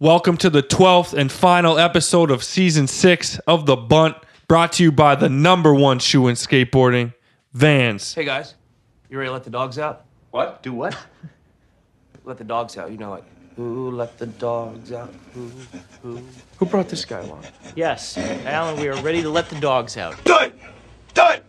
Welcome to the 12th and final episode of season six of The Bunt, brought to you by the number one shoe in skateboarding, Vans. Hey guys, you ready to let the dogs out? What? Do what? Let the dogs out. You know, like, who let the dogs out? Who, who? Who brought this guy along? Yes, Alan, we are ready to let the dogs out. Done! Done!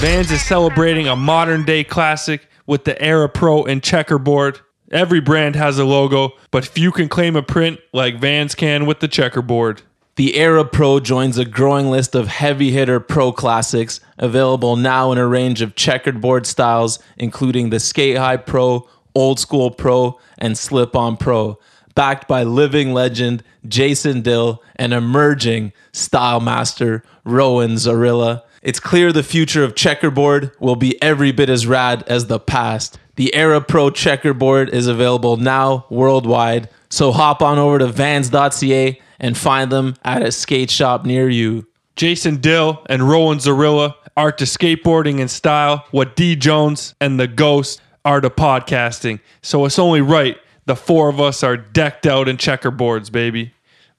Vans is celebrating a modern day classic with the Era Pro and checkerboard. Every brand has a logo, but few can claim a print like Vans can with the checkerboard. The Era Pro joins a growing list of heavy hitter pro classics available now in a range of checkerboard styles, including the Skate High Pro, Old School Pro, and Slip On Pro. Backed by living legend Jason Dill and emerging style master Rowan Zorilla. It's clear the future of checkerboard will be every bit as rad as the past. The Era Pro checkerboard is available now worldwide, so hop on over to vans.ca and find them at a skate shop near you. Jason Dill and Rowan Zorilla are to skateboarding and style what D Jones and the Ghost are to podcasting. So it's only right the four of us are decked out in checkerboards, baby.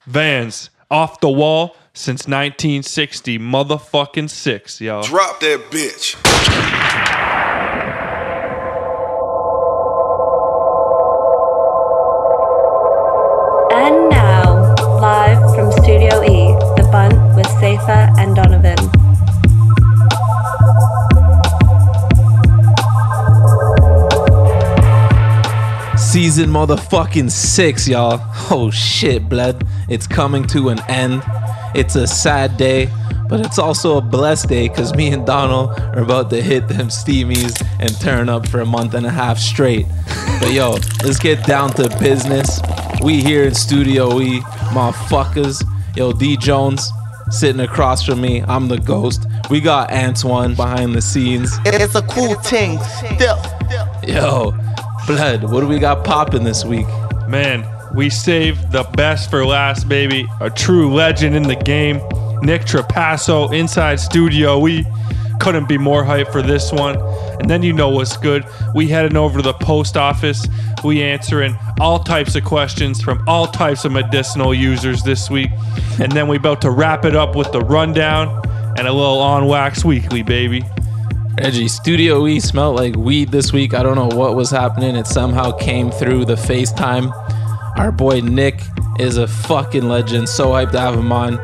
Vans, off the wall since 1960, motherfucking six, y'all. Drop that bitch. And now, live from Studio E, The Bunt with Safer and Donovan. Season motherfucking six, y'all. Oh shit, blood. It's coming to an end. It's a sad day, but it's also a blessed day because me and Donald are about to hit them steamies and turn up for a month and a half straight. But yo, let's get down to business. We here in Studio E, motherfuckers. Yo, D Jones sitting across from me. I'm the ghost. We got Antoine behind the scenes. It's a cool thing. Still. Yo, blood, what do we got popping this week? Man, we saved the best for last, baby. A true legend in the game. Nick Trapasso inside studio. We couldn't be more hyped for this one. And then you know what's good. We heading over to the post office. We answering all types of questions from all types of medicinal users this week. And then we about to wrap it up with the rundown and a little on wax weekly, baby. Reggie, Studio E smelled like weed this week. I don't know what was happening. It somehow came through the FaceTime. Our boy Nick is a fucking legend. So hyped to have him on.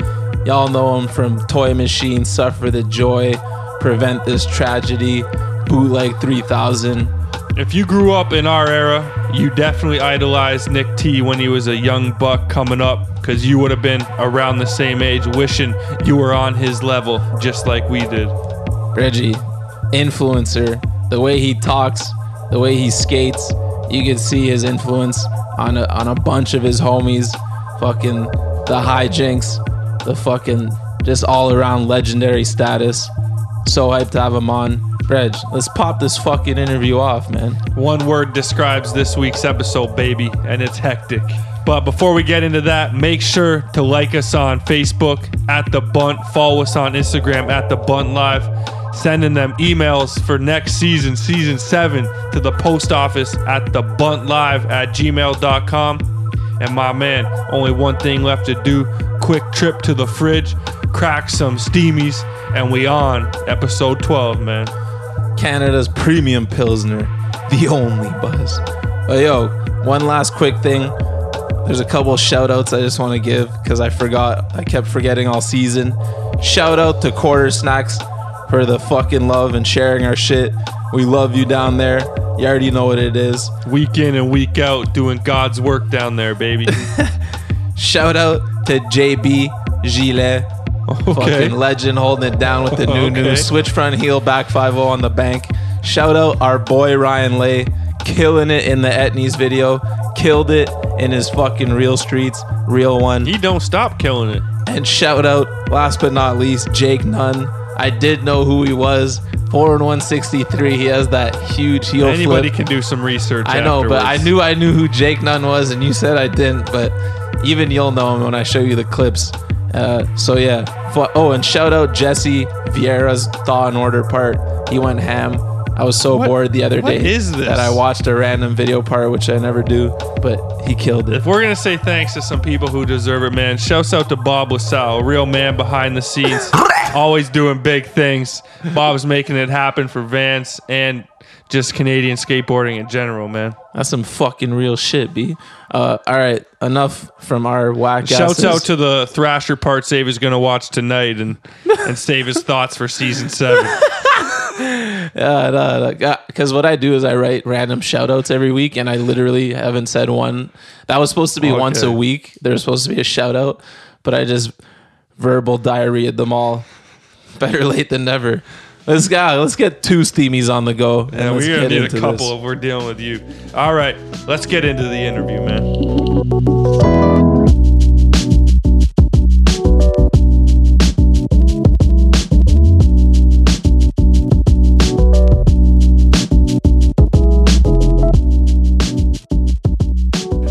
Y'all know him from Toy Machine, Suffer the Joy, Prevent This Tragedy, Bootleg 3000. If you grew up in our era, you definitely idolized Nick T when he was a young buck coming up because you would have been around the same age wishing you were on his level just like we did. Reggie, influencer, the way he talks, the way he skates, you can see his influence on a, on a bunch of his homies. Fucking the hijinks, the fucking just all around legendary status. So hyped to have him on. Reg, let's pop this fucking interview off, man. One word describes this week's episode, baby, and it's hectic. But before we get into that, make sure to like us on Facebook at The Bunt, follow us on Instagram at The Bunt Live, sending them emails for next season, season seven, to the post office at The Bunt Live at gmail.com. And my man, only one thing left to do quick trip to the fridge, crack some steamies, and we on episode 12, man. Canada's premium Pilsner, the only buzz. But yo, one last quick thing. There's a couple shout outs I just want to give because I forgot. I kept forgetting all season. Shout out to Quartersnacks for the fucking love and sharing our shit. We love you down there. You already know what it is. Week in and week out doing God's work down there, baby. Shout out to JB Gillet. Okay. Fucking legend holding it down with the new Okay. new switch front heel back 5 on the bank. Shout out our boy Ryan Lay, killing it in the Etnies video, killed it in his fucking real streets, real one. He don't stop killing it. And shout out, last but not least, Jake Nunn. I did know who he was. 4 and 163. He has that huge heel Anybody flip. can do some research. I know, but I knew I knew who Jake Nunn was, and you said I didn't. But even you'll know him when I show you the clips. Uh, so yeah. Fu- Oh, and shout out Jesse Vieira's Thaw and Order part. He went ham. I was so What- bored the other day is that I watched a random video part, which I never do, but he killed it. If we're gonna say thanks to some people who deserve it, man, shouts out to Bob LaSalle, a real man behind the scenes, always doing big things. Bob's making it happen for Vans and just Canadian skateboarding in general, man. That's some fucking real shit, B. Uh, all right, enough from our whack Shouts asses. out to the Thrasher part Save is gonna watch tonight and and save his thoughts for season seven. Yeah, because what I do is I write random shout outs every week, and I literally haven't said one. That was supposed to be once a week. There was supposed to be a shout out, but I just verbal diarrheaed them all. Better late than never. Let's go. Let's get two steamies on the go. and Yeah, we're gonna need a couple this. if we're dealing with you. All right, let's get into the interview, man.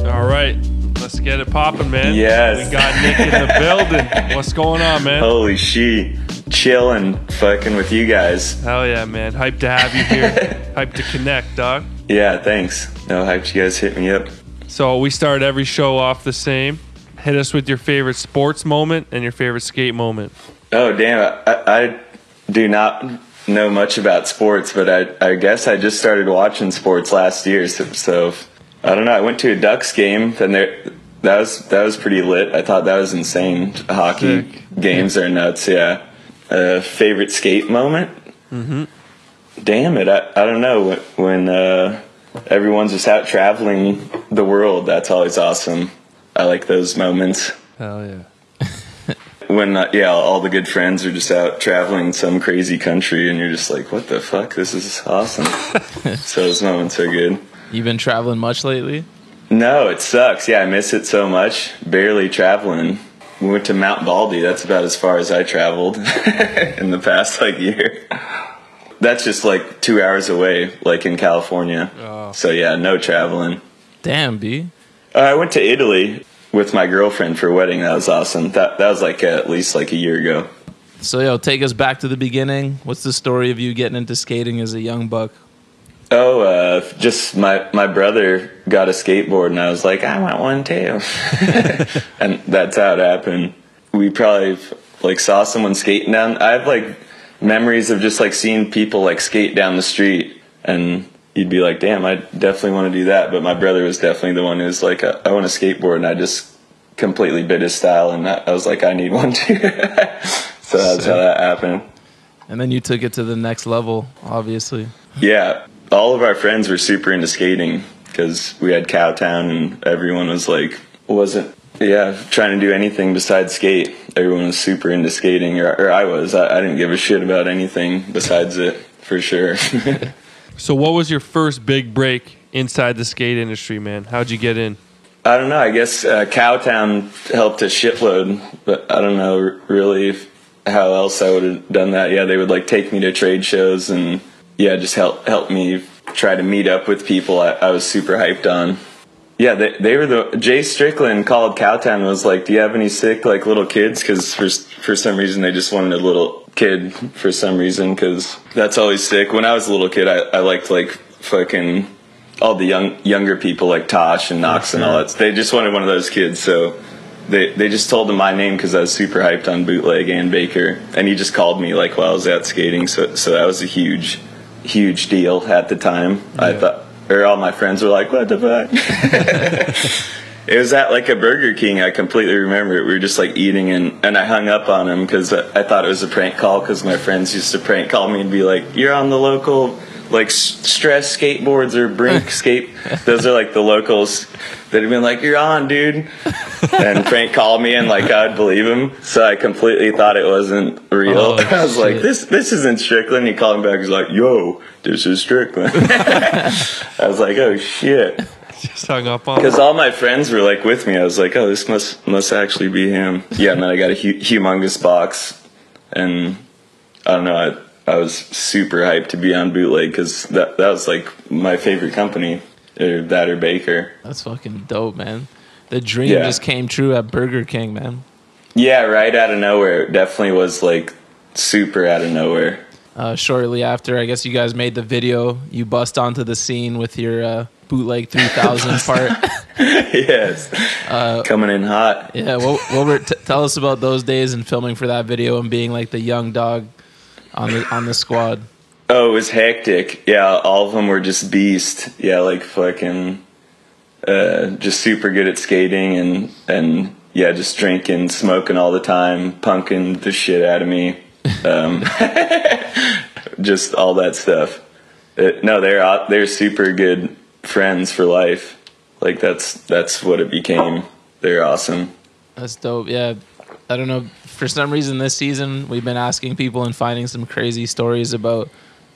All right, let's get it popping, man. Yes. we got Nick in the building. What's going on, man? Holy she, chilling, fucking with you guys. Hell yeah, man! Hyped to have you here. Hyped to connect, dog. Yeah, thanks. No, hyped you guys hit me up. So we start every show off the same. Hit us with your favorite sports moment and your favorite skate moment. Oh damn, I, I do not know much about sports, but I, I guess I just started watching sports last year. So, so I don't know. I went to a Ducks game, and there that was that was pretty lit. I thought that was insane. Hockey Sick. games are nuts. Yeah. Uh, favorite skate moment? Mm-hmm. Damn it! I, I don't know when, when uh, everyone's just out traveling the world. That's always awesome. I like those moments Hell yeah. when uh, yeah all the good friends are just out traveling some crazy country and you're just like what the fuck this is awesome so those moments are good you've been traveling much lately? no it sucks yeah i miss it so much barely traveling we went to mount baldy that's about as far as i traveled in the past like year that's just like two hours away like in california so yeah no traveling Damn, B. Uh, I went to Italy with my girlfriend for a wedding. That was awesome. That that was like at least like a year ago. So yo, take us back to the beginning. What's the story of you getting into skating as a young buck? Oh, uh, just my my brother got a skateboard, and I was like, I want one too, and that's how it happened. We probably like saw someone skating down. I have like memories of just like seeing people like skate down the street, and you'd be like, damn, I definitely want to do that. But my brother was definitely the one who was like, I, I want a skateboard, and I just completely bit his style, and I, I was like, I need one too. so that's how that happened. And then you took it to the next level, obviously. Yeah, all of our friends were super into skating because we had Cowtown and everyone was like, wasn't, yeah, trying to do anything besides skate. Everyone was super into skating, or, or I was. I, I didn't give a shit about anything besides it, for sure. So, what was your first big break inside the skate industry, man? How'd you get in? I don't know. I guess uh, Cowtown helped a shitload, but I don't know really how else I would have done that. Yeah, they would like take me to trade shows and yeah, just help help me try to meet up with people I, I was super hyped on. Yeah, they, they were the Jay Strickland called Cowtown and was like, "Do you have any sick like little kids?" Because for for some reason they just wanted a little kid for some reason because that's always sick. When I was a little kid, I, I liked like fucking all the young younger people like Tosh and Knox and all mm-hmm. that. They just wanted one of those kids, so they they just told him my name because I was super hyped on bootleg and Baker, and he just called me like while I was out skating. So so that was a huge huge deal at the time. I thought, or all my friends were like, "What the fuck." It was at like a Burger King. I completely remember it. We were just like eating, and, and I hung up on him because I, I thought it was a prank call. Because my friends used to prank call me and be like, "You're on the local like stress skateboards or brink skate." Those are like the locals that have been like, "You're on, dude," and Frank called me, and like I'd believe him. So I completely thought it wasn't real. Oh, I was like, "This this isn't Strickland." He called me back. He's like, "Yo, this is Strickland." I was like, "Oh shit." Just hung up on. Because all my friends were like with me. I was like, oh, this must must actually be him. Yeah, and then I got a hu- humongous box, and I don't know. I I was super hyped to be on Bootleg because that that was like my favorite company, or that or Baker. That's fucking dope, man. The dream Yeah. just came true at Burger King, man. Yeah, right out of nowhere. It definitely was like super out of nowhere. uh, shortly after. I guess you guys made the video. You bust onto the scene with your uh, bootleg 3000 part. yes, coming in hot. yeah, what, what were t- tell us about those days and filming for that video and being like the young dog on the on the squad. Oh, it was hectic. Yeah, all of them were just beast. Yeah, like fucking, uh, just super good at skating and and yeah, just drinking, smoking all the time, punking the shit out of me. Um, just all that stuff. Uh, no, they're they're super good friends for life. Like that's that's what it became. They're awesome. That's dope. Yeah. I don't know. For some reason, this season, we've been asking people and finding some crazy stories about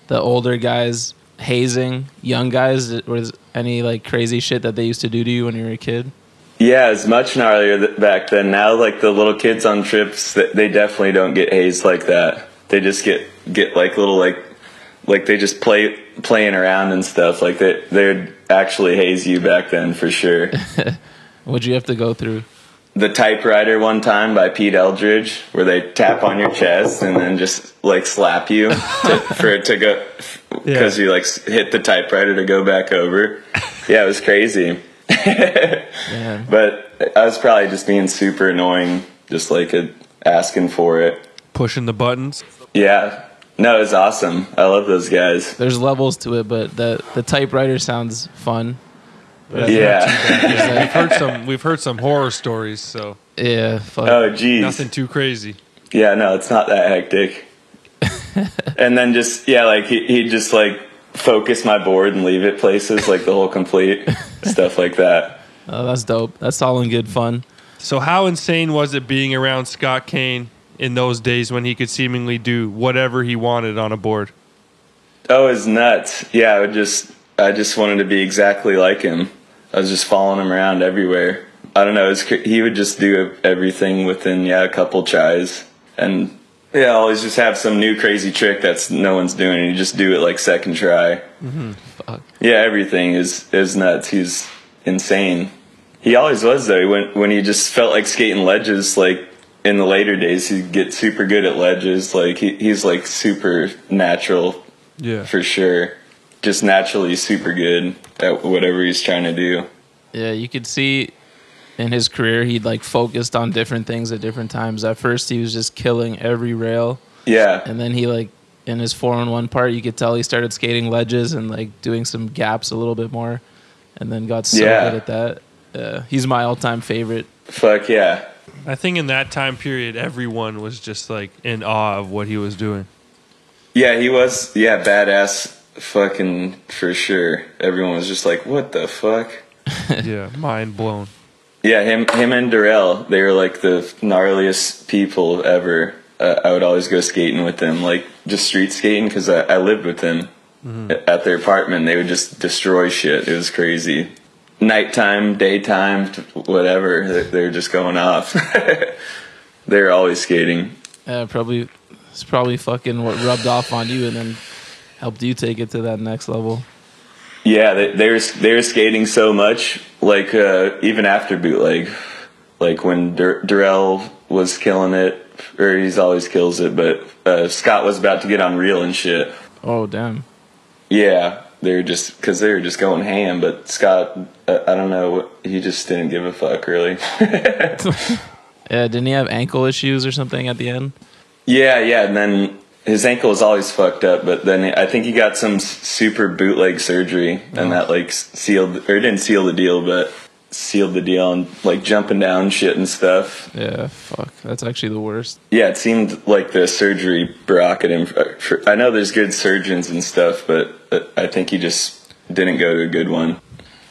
the older guys hazing young guys. Was any like crazy shit that they used to do to you when you were a kid? Yeah, it's much gnarlier back then. Now, like the little kids on trips, they definitely don't get hazed like that. They just get get like little like like they just play playing around and stuff. Like they they'd actually haze you back then for sure. What'd you have to go through? The typewriter one time by Pete Eldridge, where they tap on your chest and then just like slap you to, for it to go because you like hit the typewriter to go back over. Yeah, it was crazy. Yeah. But I was probably just being super annoying, just like a, asking for it. Pushing the buttons. Yeah. No, it was awesome. I love those guys. There's levels to it, but the the typewriter sounds fun. Yeah. We've heard some. We've heard some horror stories. So Yeah. Fuck. Oh, geez. nothing too crazy. Yeah, no, it's not that hectic. and then just yeah, like he he just like focus my board and leave it places like the whole complete stuff like that. Oh, that's dope. That's all in good fun. So how insane was it being around Scott Kane in those days when he could seemingly do whatever he wanted on a board? Oh, it's nuts. Yeah, I would just I just wanted to be exactly like him. I was just following him around everywhere. I don't know. It's, he would just do everything within yeah a couple tries, and yeah, always just have some new crazy trick that's no one's doing. And you just do it like second try. Mm-hmm. Fuck. Yeah, everything is is nuts. He's insane. He always was though. When when he just felt like skating ledges, like in the later days, he'd get super good at ledges. Like he, he's like super natural Yeah. for sure. Just naturally super good at whatever he's trying to do. Yeah, you could see in his career he'd like focused on different things at different times. At first he was just killing every rail, Yeah, and then he like in his four on one part you could tell he started skating ledges and like doing some gaps a little bit more, and then got so Yeah. good at that. Uh, he's my all time favorite. fuck yeah. I think in that time period, everyone was just like in awe of what he was doing. Yeah, he was yeah badass. Fucking for sure. Everyone was just like, "What the fuck." yeah, mind blown. Yeah, him, him and Darrell, they were like the gnarliest people ever. Uh, I would always go skating with them, like just street skating, because I, I lived with them at their apartment. They would just destroy shit. It was crazy. Nighttime, daytime, whatever. They, they were just going off. they were always skating. Yeah, probably it's probably fucking what rubbed off on you and then helped you take it to that next level. Yeah, they, they were they were skating so much, like uh, even after bootleg, like when Dur- Darrell was killing it, or he's always kills it, but uh, Scott was about to get on Real and shit. Oh damn. Yeah, they were just because they were just going ham, but Scott, uh, I don't know, he just didn't give a fuck really. Yeah, didn't he have ankle issues or something at the end? yeah, yeah, and then his ankle was always fucked up, but then I think he got some super bootleg surgery, and that like sealed or didn't seal the deal, but sealed the deal on like jumping down shit and stuff. Yeah, fuck. That's actually the worst. Yeah, it seemed like the surgery brocketed him. For, I know there's good surgeons and stuff, but uh, I think he just didn't go to a good one.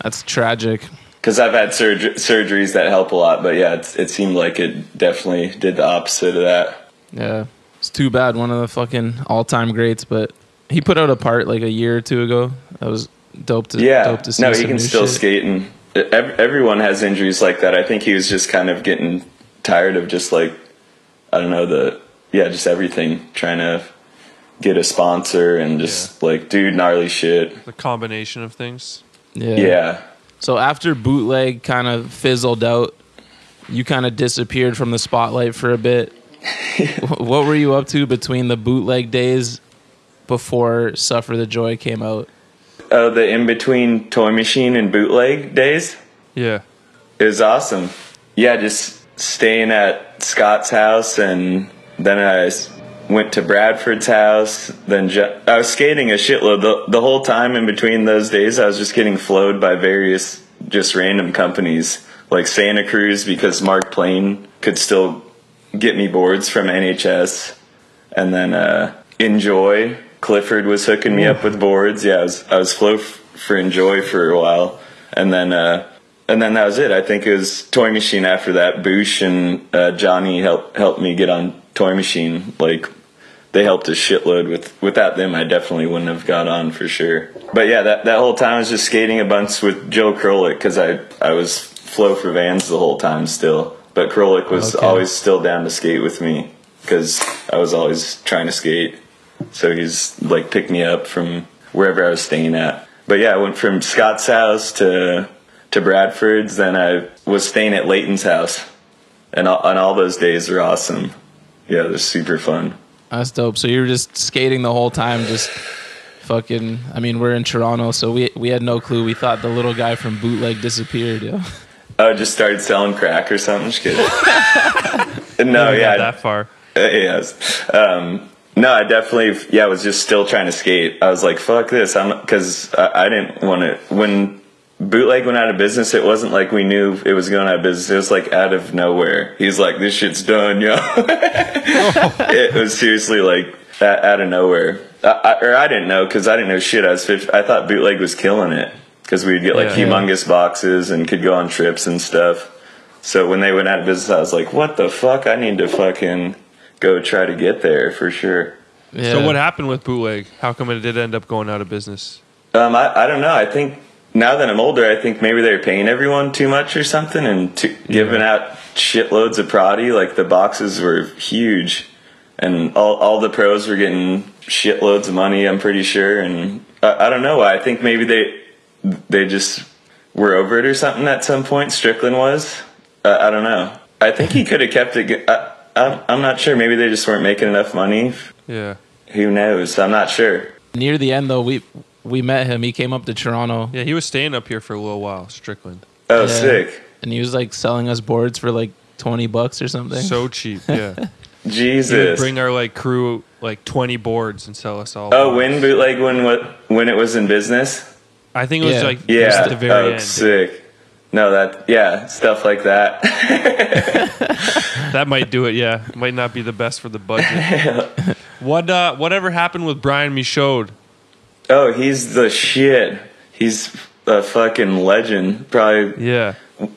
That's tragic. Because I've had surg- surgeries that help a lot, but yeah, it's, it seemed like it definitely did the opposite of that. Yeah. It's too bad. One of the fucking all time greats, but he put out a part like a year or two ago. That was dope to Yeah, dope to see. no, he some can new still shit. skate, and everyone has injuries like that. I think he was just kind of getting tired of just like I don't know the yeah, just everything, trying to get a sponsor and just like do gnarly shit. The combination of things. Yeah. Yeah. So after bootleg kind of fizzled out, you kind of disappeared from the spotlight for a bit. Wh- what were you up to between the bootleg days before Suffer the Joy came out? Oh, the in between Toy Machine and bootleg days. Yeah. It was awesome. Yeah, just staying at Scott's house, and then I went to Bradford's house. Then ju- I was skating a shitload the, the whole time. In between those days, I was just getting flowed by various just random companies like Santa Cruz because Mark Plain could still get me boards from NHS, and then uh, Enjoi Clifford was hooking me up with boards. Yeah, I was I was flow f- for Enjoi for a while, and then. Uh, and then that was it. I think it was Toy Machine after that. Boosh and uh, Johnny helped helped me get on Toy Machine. Like they helped a shitload. With without them, I definitely wouldn't have got on for sure. But yeah, that that whole time I was just skating a bunch with Joe Krolik because I I was flow for Vans the whole time still. But Krolik was Okay. always still down to skate with me because I was always trying to skate. So he's like picked me up from wherever I was staying at. But yeah, I went from Scott's house to to Bradford's. Then I was staying at Layton's house, and all, and all those days were awesome. Yeah, they're super fun. That's dope. So you were just skating the whole time, just fucking. I mean, we're in Toronto, so we we had no clue. We thought the little guy from Bootleg disappeared. Yo. I just started selling crack or something. Just kidding. no, yeah, that far. Uh, yes. Um, no, I definitely, yeah, I was just still trying to skate. I was like, fuck this. I'm, cause I, I didn't want to, when bootleg went out of business, it wasn't like we knew it was going out of business. It was like out of nowhere. He's like, this shit's done, yo. it was seriously like out, out of nowhere. I, I, or I didn't know cause I didn't know shit. I was 50, I thought bootleg was killing it cause we'd get like Yeah. humongous boxes and could go on trips and stuff. So when they went out of business, I was like, what the fuck? I need to fucking go try to get there for sure. Yeah. So what happened with bootleg? How come it did end up going out of business? Um, I, I don't know. I think now that I'm older, I think maybe they're paying everyone too much or something and to, giving out shitloads of prodi. Like the boxes were huge and all, all the pros were getting shitloads of money, I'm pretty sure. And I, I don't know. I think maybe they, they just were over it or something at some point. Strickland was. Uh, I don't know. I think he could have kept it. go- I, I'm, I'm not sure. Maybe they just weren't making enough money. Yeah. Who knows? I'm not sure. Near the end, though, we we met him. He came up to Toronto, Yeah, he was staying up here for a little while, Strickland. Oh, Yeah. sick. and he was like selling us boards for like twenty bucks or something. So cheap, yeah. He would Jesus. bring our like crew like 20 boards and sell us all. Oh, boards. when bootleg when what when it was in business? I think it was Yeah. like it was Yeah. at the very oh, end. sick. No, that yeah, stuff like that. That might do it. Yeah, might not be the best for the budget. what uh, whatever happened with Brian Michaud? oh, he's the shit. He's a fucking legend. Probably Yeah,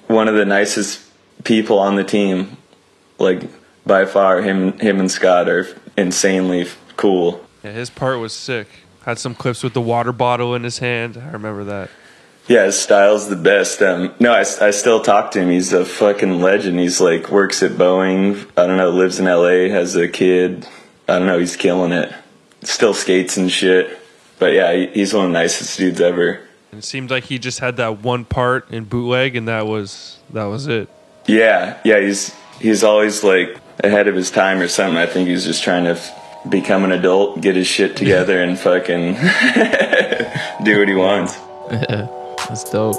one of the nicest people on the team. Like by far, him him and Scott are insanely cool. yeah, his part was sick. Had some clips with the water bottle in his hand. I remember that. Yeah, his style's the best. Um, no, I, I still talk to him. He's a fucking legend. He's like works at Boeing. I don't know, lives in LA, has a kid. I don't know, he's killing it. Still skates and shit. But yeah, he, he's one of the nicest dudes ever. It seemed like he just had that one part in bootleg, and that was that was it. Yeah, yeah, he's he's always like ahead of his time or something. I think he's just trying to f- become an adult, get his shit together, and fucking do what he wants. That's dope.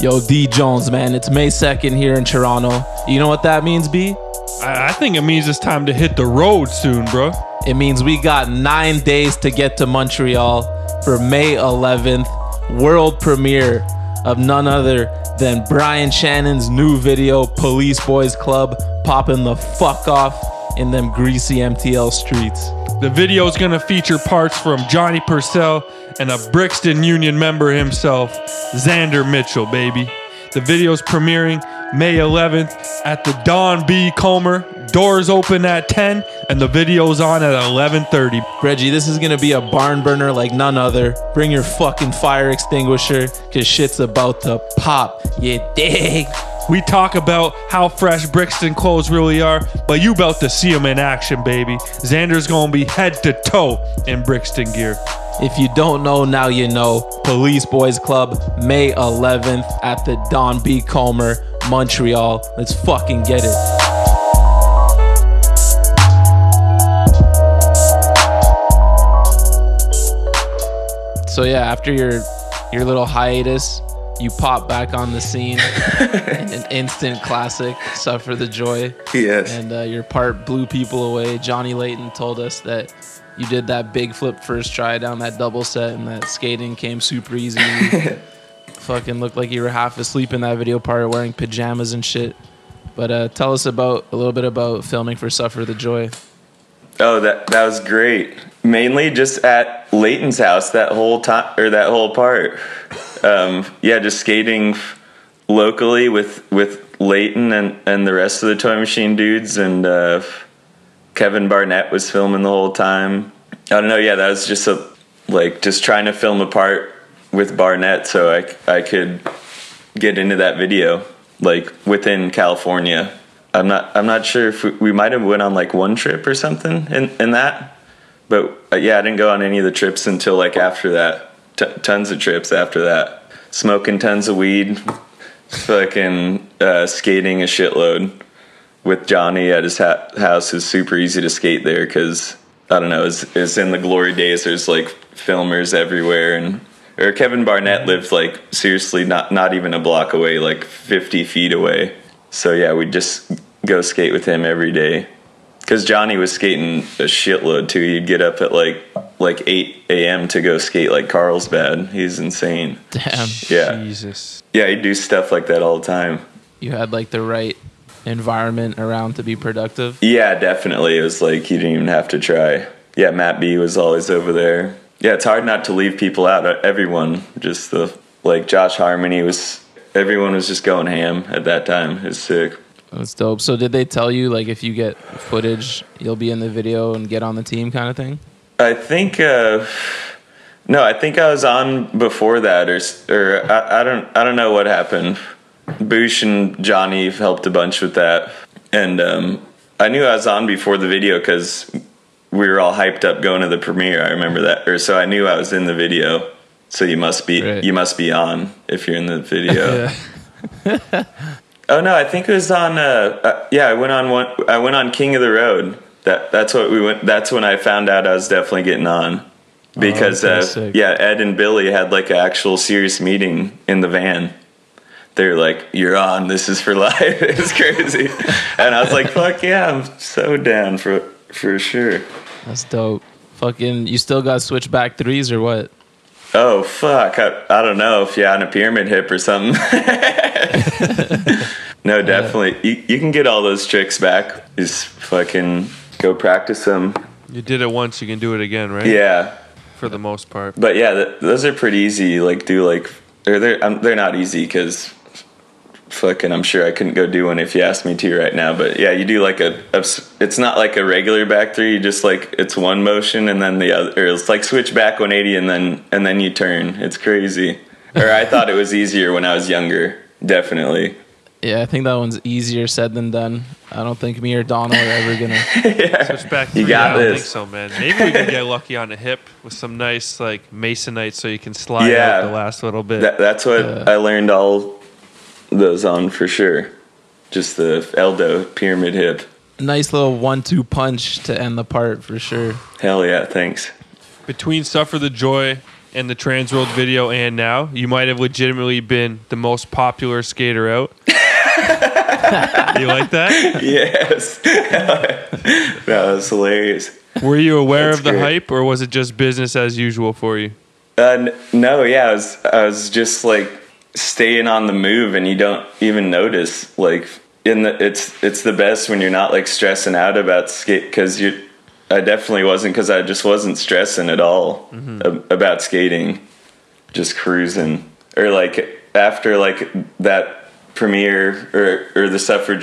Yo, D Jones, man, it's May 2nd here in Toronto. You know what that means, B? I, I think it means it's time to hit the road soon, bro. It means we got nine days to get to Montreal for May 11th, world premiere of none other than Brian Shannon's new video, Police Boys Club, popping the fuck off in them greasy MTL streets. The video is going to feature parts from Johnny Purcell and a Brixton Union member himself, Xander Mitchell, baby. The video's premiering May 11th at the Don B. Comer. Doors open at 10 and the video's on at 11:30. Reggie, this is gonna be a barn burner like none other. Bring your fucking fire extinguisher, cause shit's about to pop. You dig? We talk about how fresh Brixton clothes really are, but you about to see them in action, baby. Xander's gonna be head to toe in Brixton gear. If you don't know, now you know. Police Boys Club, May 11th at the Don B. Comer, Montreal. Let's fucking get it. So yeah, after your your little hiatus, you pop back on the scene. An instant classic, Suffer the Joy. Yes. And uh, your part blew people away. Johnny Layton told us that you did that big flip first try down that double set and that skating came super easy. Fucking looked like you were half asleep in that video part wearing pajamas and shit. But uh, tell us about a little bit about filming for Suffer the Joy. Oh, that that was great. Mainly just at Layton's house that whole time or that whole part. Um, yeah, just skating locally with with Leighton and and the rest of the Toy Machine dudes and uh, Kevin Barnett was filming the whole time. I don't know. Yeah, that was just a like just trying to film a part with Barnett so I I could get into that video like within California. I'm not I'm not sure if we, we might have went on like one trip or something in in that, but uh, yeah, I didn't go on any of the trips until like after that. T- tons of trips after that, smoking tons of weed, fucking uh, skating a shitload with Johnny at his ha- house is super easy to skate there because I don't know, it's, it's in the glory days. There's like filmers everywhere, and or Kevin Barnett lived like seriously not not even a block away, like 50 feet away. So yeah, we'd just go skate with him every day. Cause Johnny was skating a shitload too. He'd get up at like like 8 a.m. to go skate like Carlsbad. He's insane. Damn. Yeah, Jesus. yeah, he'd do stuff like that all the time. You had like the right environment around to be productive. Yeah, definitely. It was like you didn't even have to try. Yeah, Matt B was always over there. Yeah, it's hard not to leave people out. Everyone, just the like Josh Harmony was. Everyone was just going ham at that time. It's sick. That's dope. So did they tell you like if you get footage, you'll be in the video and get on the team kind of thing? I think. uh No, I think I was on before that, or or I, I don't I don't know what happened. Boosh and Johnny helped a bunch with that, and um, I knew I was on before the video because we were all hyped up going to the premiere. I remember that, or so I knew I was in the video. So you must be Right. you must be on if you're in the video. Oh no, I think it was on. Uh, uh, yeah, I went on one. I went on King of the Road. That that's what we went. That's when I found out I was definitely getting on because okay, uh, yeah, Ed and Billy had like an actual serious meeting in the van. They're like, "You're on. This is for life." it's crazy, and I was like, "Fuck yeah, I'm so down for for sure." That's dope. Fucking, you still got switchback threes or what? Oh fuck! I, I don't know if you're on a pyramid hip or something. no, definitely. You, you can get all those tricks back. Just fucking go practice them. You did it once, you can do it again, right? Yeah, For the most part. but yeah, th- those are pretty easy. Like do like, or they're um, they're not easy because fucking I'm sure I couldn't go do one if you asked me to right now. But yeah, you do like a it's not like a regular back three. You just like it's one motion and then the other, or it's like switch back 180 and then and then you turn. It's crazy. Or I thought it was easier when I was younger. Definitely. Yeah, I think that one's easier said than done. I don't think me or Donald are ever gonna. Switch back You got I don't this. think so, man. Maybe we can get lucky on a hip with some nice like masonite so you can slide Yeah. out the last little bit. That, that's what Yeah. I learned all those on for sure. Just the Eldo pyramid hip. nice little one-two punch to end the part for sure. Hell yeah, thanks. Between Suffer the Joy and the Transworld video and now, you might have legitimately been the most popular skater out. you like that? yes. that was hilarious. Were you aware That's of the great. hype or was it just business as usual for you? Uh, n- no, yeah, I was, I was just like staying on the move, and you don't even notice. Like in the, it's it's the best when you're not like stressing out about skate because you. I definitely wasn't because I just wasn't stressing at all mm-hmm. ab- about skating, just cruising. Or like after like that premiere or or the Suffer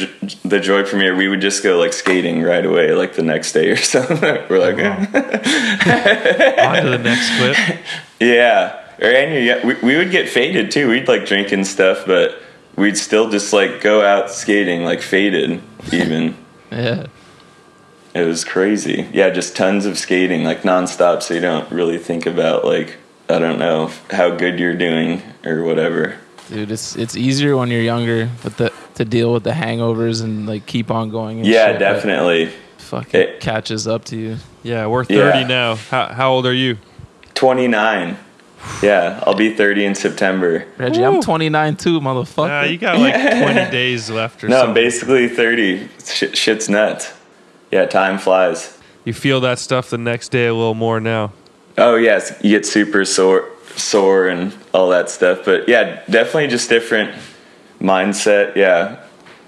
the Joy premiere, we would just go like skating right away, like the next day or something. We're like, oh, On to the next clip. yeah, and yeah, we, we would get faded too. We'd like drink and stuff, but we'd still just like go out skating like faded even. Yeah. it was crazy. Yeah, just tons of skating, like nonstop. So you don't really think about like I don't know how good you're doing or whatever. Dude, it's it's easier when you're younger, but the to deal with the hangovers and like keep on going. And Yeah, shit, but definitely. Fucking It- catches up to you. Yeah, we're 30 Yeah. now. How, how old are you? 29. Yeah, I'll be 30 in September. Reggie, I'm 29 too, motherfucker. Uh, you got like 20 days left or No, I'm something. basically 30. Shit, shit's nuts. Yeah, time flies. You feel that stuff the next day a little more now. Oh yes, you get super sore, sore and all that stuff. But yeah, definitely just different mindset. Yeah,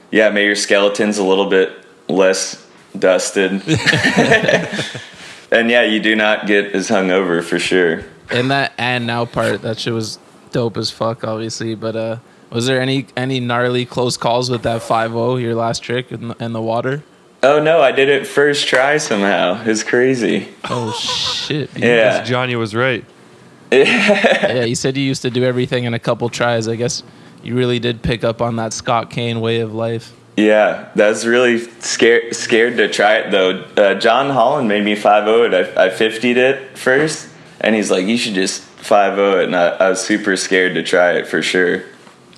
yeah. Maybe your skeleton's a little bit less dusted, and yeah, you do not get as hungover for sure. And that and now part, that shit was dope as fuck, obviously. But uh, was there any any gnarly close calls with that 5-0, your last trick in the, in the water? Oh no, I did it first try somehow. It's crazy. Oh shit! Yeah, Johnny was right. yeah. You said you used to do everything in a couple tries. I guess you really did pick up on that Scott Kane way of life. Yeah, that was really scared scared to try it though. Uh, John Holland made me 5 0. I, I 50'd it first, and he's like, you should just 5 0 it. And I, I was super scared to try it for sure.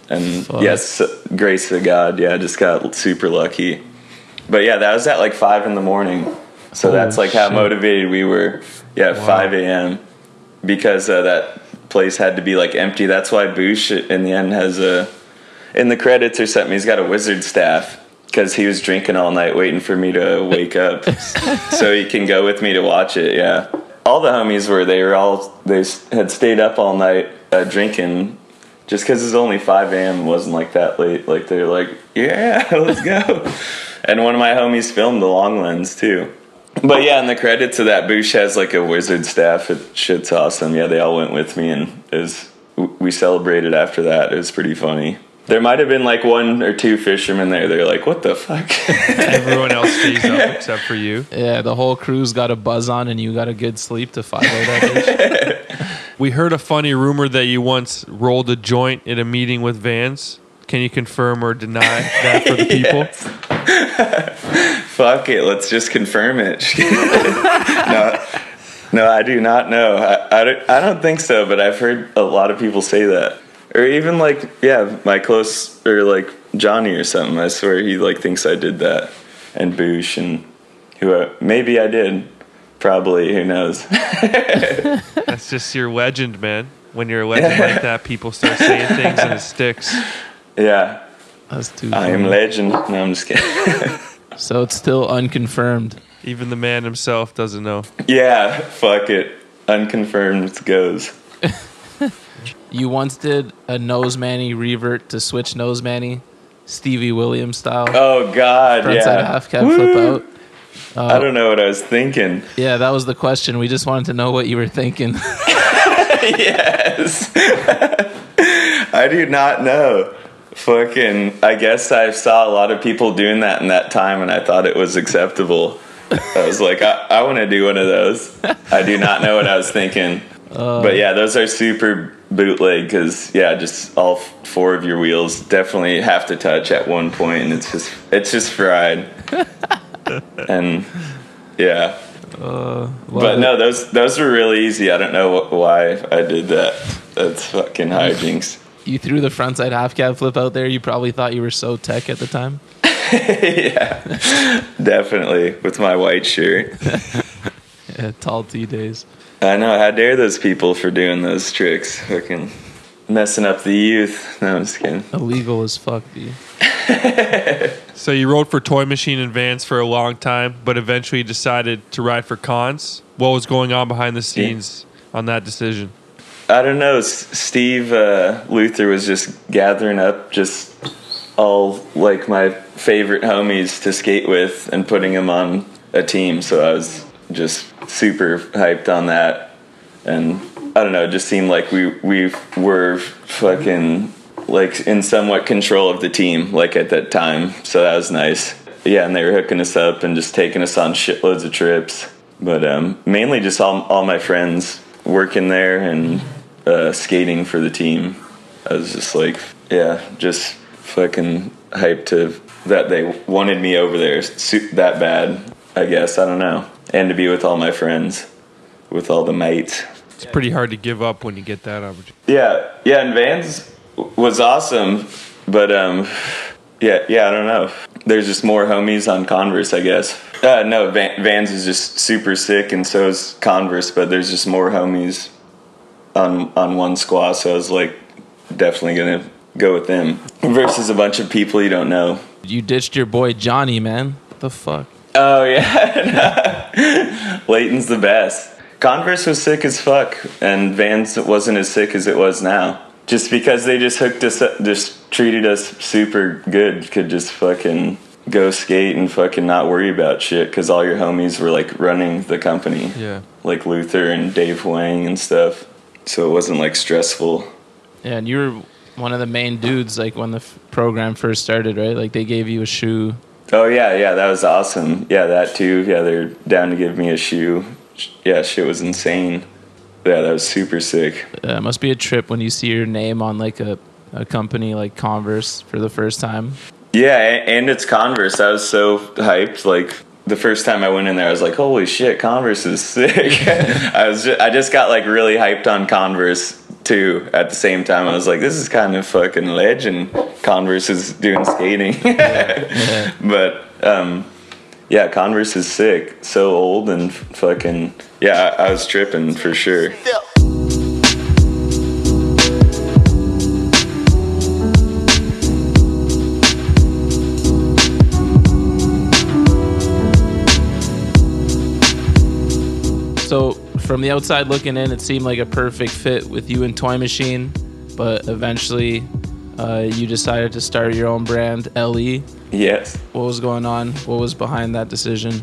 And Fuck. yes, grace of God, yeah, I just got super lucky. But yeah, that was at like 5 in the morning. So Oh, that's like how motivated we were. Yeah, 5 a.m. Because uh, that place had to be like empty. That's why Boosh in the end has a in the credits or something, he's got a wizard staff because he was drinking all night waiting for me to wake up so he can go with me to watch it. Yeah. All the homies were, they were all, they had stayed up all night uh, drinking just because it's only 5 a.m. Wasn't like that late. Like they're like, yeah, let's go. and one of my homies filmed the long lens too. But yeah, in the credits of that, Boosh has like a wizard staff. It shit's awesome. Yeah, they all went with me, and was we celebrated after that. It was pretty funny. There might have been like one or two fishermen there. They're like, "What the fuck?" Everyone else stays up except for you. Yeah, the whole crew's got a buzz on, and you got a good sleep to 5 that bitch. We heard a funny rumor that you once rolled a joint in a meeting with Vans. Can you confirm or deny that for the people? Fuck it. Let's just confirm it. no, no, I do not know. I, I, don't, I don't think so, but I've heard a lot of people say that. Or even like, yeah, my close, or like Johnny or something. I swear he like thinks I did that. And Boosh and who, uh, maybe I did. Probably, who knows? That's just your legend, man. When you're a legend like that, people start saying things and it sticks. yeah, That's too I am legend. No, I'm just kidding. So it's still unconfirmed. Even the man himself doesn't know. yeah, fuck it. Unconfirmed goes. You once did a nose manny revert to switch nose manny, Stevie Williams style. Oh God, Frontside yeah. half cab flip out. I don't know what I was thinking. Yeah, that was the question. We just wanted to know what you were thinking. yes. I do not know. Fucking, I guess I saw a lot of people doing that in that time and I thought it was acceptable. I was like, I, I want to do one of those. I do not know what I was thinking. Uh, but yeah, those are super bootleg because, yeah, just all f- four of your wheels definitely have to touch at one point and it's just, it's just fried. and yeah. Uh, but no, those those were really easy. I don't know wh- why I did that. That's fucking hijinks. You threw the frontside half cab flip out there. You probably thought you were so tech at the time. yeah, definitely with my white shirt. Yeah, tall T days. I know. How dare those people for doing those tricks? Fucking messing up the youth. No, I'm just kidding. Illegal as fuck, dude. So you rode for Toy Machine and Vans for a long time, but eventually decided to ride for Cons. What was going on behind the scenes on that decision? I don't know. S- Steve uh, Luther was just gathering up just all like my favorite homies to skate with and putting them on a team. So I was just super hyped on that. And I don't know, it just seemed like we we were fucking like in somewhat control of the team like at that time. So that was nice. Yeah, and they were hooking us up and just taking us on shitloads of trips. But um, mainly just all all my friends working there and uh, skating for the team. I was just like, yeah, just fucking hyped to that they wanted me over there that bad. I guess I don't know, and to be with all my friends, with all the mates. It's pretty hard to give up when you get that opportunity. Yeah, yeah, and Vans was awesome, but um, yeah, yeah, I don't know. There's just more homies on Converse, I guess. Uh, no, Van- Vans is just super sick, and so is Converse, but there's just more homies on on one squad, so I was like, definitely gonna go with them versus a bunch of people you don't know. You ditched your boy Johnny, man. What the fuck? Oh yeah, Layton's the best. Converse was sick as fuck, and Vans wasn't as sick as it was now. Just because they just hooked us up, just treated us super good, could just fucking go skate and fucking not worry about shit because all your homies were like running the company. Yeah. Like Luther and Dave Wang and stuff. So it wasn't like stressful. Yeah, and you were one of the main dudes like when the f- program first started, right? Like they gave you a shoe. Oh yeah, yeah, that was awesome. Yeah, that too. Yeah, they're down to give me a shoe. Yeah, shit was insane. Yeah, that was super sick. Uh, it must be a trip when you see your name on like a, a company like Converse for the first time. Yeah, and it's Converse. I was so hyped. Like the first time I went in there, I was like, "Holy shit, Converse is sick!" I was, just, I just got like really hyped on Converse too. At the same time, I was like, "This is kind of fucking legend." Converse is doing skating, but um, yeah, Converse is sick. So old and fucking yeah. I, I was tripping for sure. So from the outside looking in, it seemed like a perfect fit with you and Toy Machine, but eventually uh, you decided to start your own brand, LE. Yes. What was going on? What was behind that decision?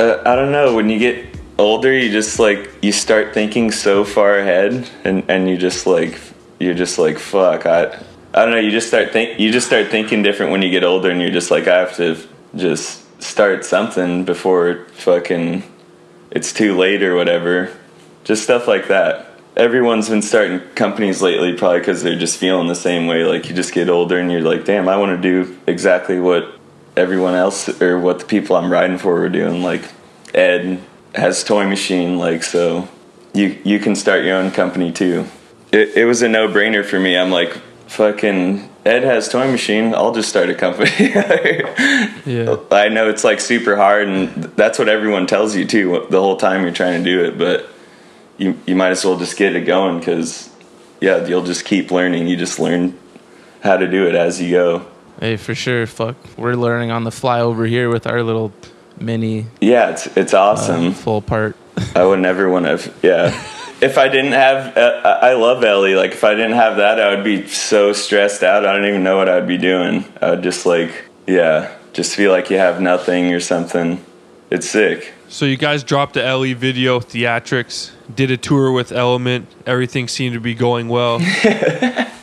Uh, I don't know. When you get older, you just like you start thinking so far ahead, and and you just like you're just like fuck. I I don't know. You just start think you just start thinking different when you get older, and you're just like I have to just start something before fucking it's too late or whatever. Just stuff like that. Everyone's been starting companies lately, probably because they're just feeling the same way. Like you just get older, and you're like, damn, I want to do exactly what everyone else or what the people I'm riding for were doing. Like Ed has Toy Machine, like so you you can start your own company too. It it was a no brainer for me. I'm like fucking Ed has Toy Machine. I'll just start a company. Yeah. I know it's like super hard, and that's what everyone tells you too the whole time you're trying to do it. But you you might as well just get it going because yeah, you'll just keep learning. You just learn how to do it as you go. Hey, for sure. Fuck, we're learning on the fly over here with our little mini Yeah, it's it's uh, awesome. full part. I would never want to. Yeah. If I didn't have, uh, I love LE. Like if I didn't have that, I would be so stressed out. I don't even know what I'd be doing. I would just like, yeah, just feel like you have nothing or something. It's sick. So you guys dropped the LE video theatrics, did a tour with Element. Everything seemed to be going well.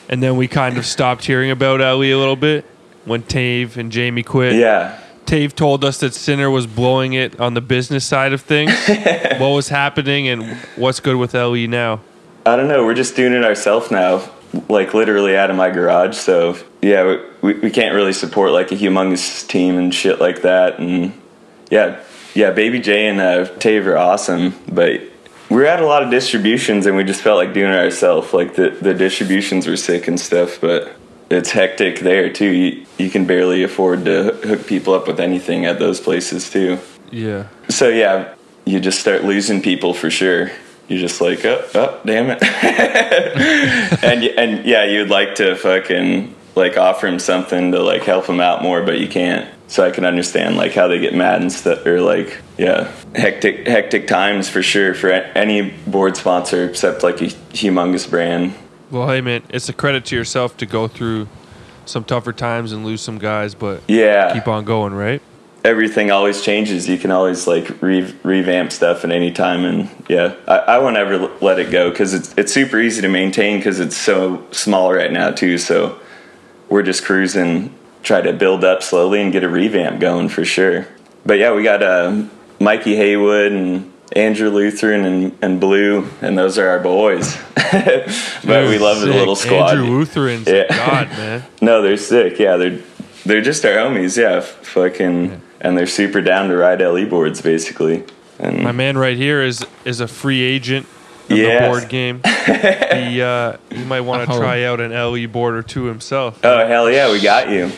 and then we kind of stopped hearing about LE a little bit when Tave and Jamie quit. Yeah. Tave told us that Sinner was blowing it on the business side of things. what was happening and what's good with LE now? I don't know. We're just doing it ourselves now, like literally out of my garage. So yeah, we, we can't really support like a humongous team and shit like that. And yeah, yeah, Baby J and uh, Tave are awesome, but we're at a lot of distributions and we just felt like doing it ourselves. Like the the distributions were sick and stuff, but it's hectic there too. You you can barely afford to hook people up with anything at those places too. Yeah. So yeah, you just start losing people for sure. You're just like, oh, oh damn it. and and yeah, you'd like to fucking like offer him something to like help him out more, but you can't. So I can understand like how they get mad and stuff, or like yeah, hectic hectic times for sure for any board sponsor except like a humongous brand. Well, hey, man, it's a credit to yourself to go through some tougher times and lose some guys, but Yeah, keep on going, right? everything always changes. You can always like re- revamp stuff at any time, and yeah, I, I won't ever let it go because it's it's super easy to maintain because it's so small right now too. So we're just cruising, try to build up slowly and get a revamp going for sure. But yeah, we got uh, Mikey Haywood and Andrew Lutheran and, and Blue, and those are our boys. but we love the little squad. Andrew Lutheran's Yeah. God, man. No, they're sick. Yeah, they're they're just our homies. Yeah, f- fucking. and they're super down to ride LE boards basically. And My man right here is is a free agent of Yes. the board game. he uh, he might want to Oh. try out an LE board or two himself. oh hell yeah, we got you.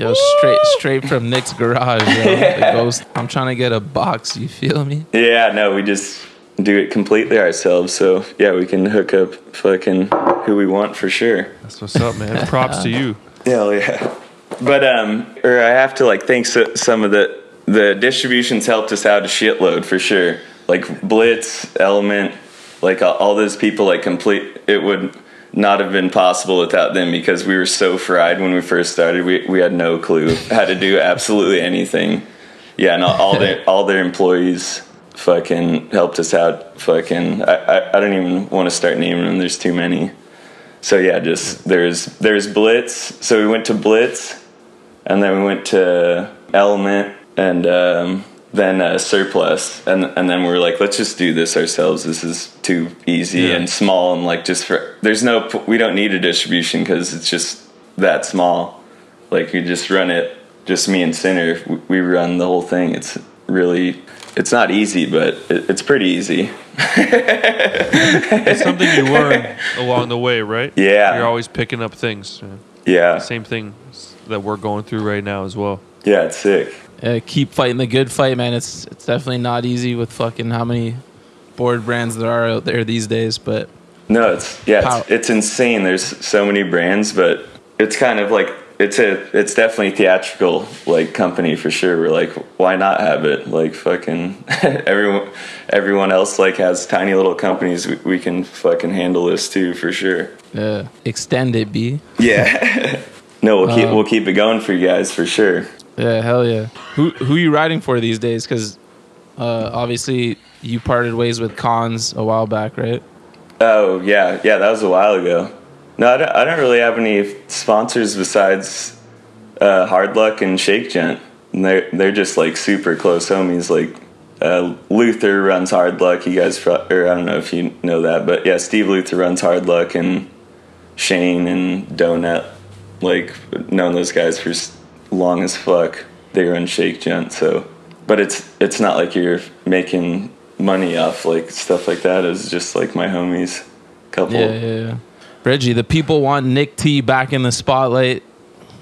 Yo, straight straight from Nick's garage, yo. The ghost. I'm trying to get a box. You feel me? Yeah, no, we just do it completely ourselves. So yeah, we can hook up fucking who we want for sure. That's what's up, man. Props to you. Hell yeah. But um, or I have to like thank so, some of the the distributions helped us out a shitload for sure. Like Blitz, Element, like all, all those people. Like complete, it would not have been possible without them because we were so fried when we first started. We we had no clue how to do absolutely anything. Yeah, and all, all their all their employees fucking helped us out. Fucking, I I, I don't even want to start naming them. There's too many. So yeah, just there's there's Blitz. So we went to Blitz, and then we went to Element, and um, then uh, Surplus, and and then we're like, let's just do this ourselves. This is too easy Yeah. and small, and like just for there's no we don't need a distribution because it's just that small. Like we just run it, just me and Sinner. We, we run the whole thing. It's really it's not easy, but it, it's pretty easy. It's something you learn along the way, right? Yeah. You're always picking up things. Yeah, Same thing that we're going through right now as well. yeah, it's sick. Uh, keep fighting the good fight, man. It's it's definitely not easy with fucking how many board brands there are out there these days. But No, it's yeah, it's, it's insane. There's so many brands, but it's kind of like it's a it's definitely theatrical like company for sure. We're like, why not have it? Like fucking everyone everyone else like has tiny little companies. We, we can fucking handle this too for sure. uh, extend it, B. Yeah. no, we'll keep Um, we'll keep it going for you guys for sure. Yeah, hell yeah. Who who you riding for these days? Because uh, obviously you parted ways with Cons a while back, right? Oh yeah, yeah, that was a while ago. No, I don't, I don't really have any sponsors besides uh, Hard Luck and Shake Junt. And they're they're just like super close homies. Like uh, Luther runs Hard Luck. You guys, or I don't know if you know that, but yeah, Steve Luther runs Hard Luck, and Shane and Donut. Like known those guys for s- long as fuck. They run Shake Junt, so but it's it's not like you're making money off like stuff like that. It's just like my homies, couple. Yeah, yeah, yeah. Reggie, the people want Nick T back in the spotlight.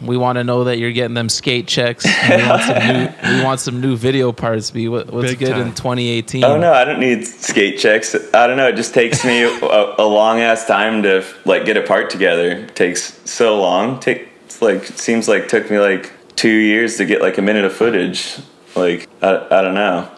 We want to know that you're getting them skate checks. We want some new, we want some new video parts. B, what, what's Big good time. in 2018? Oh no, I don't need skate checks. I don't know. It just takes me a, a long ass time to like get a part together. It takes so long. Take it's like seems like took me like two years to get like a minute of footage. Like I, I don't know.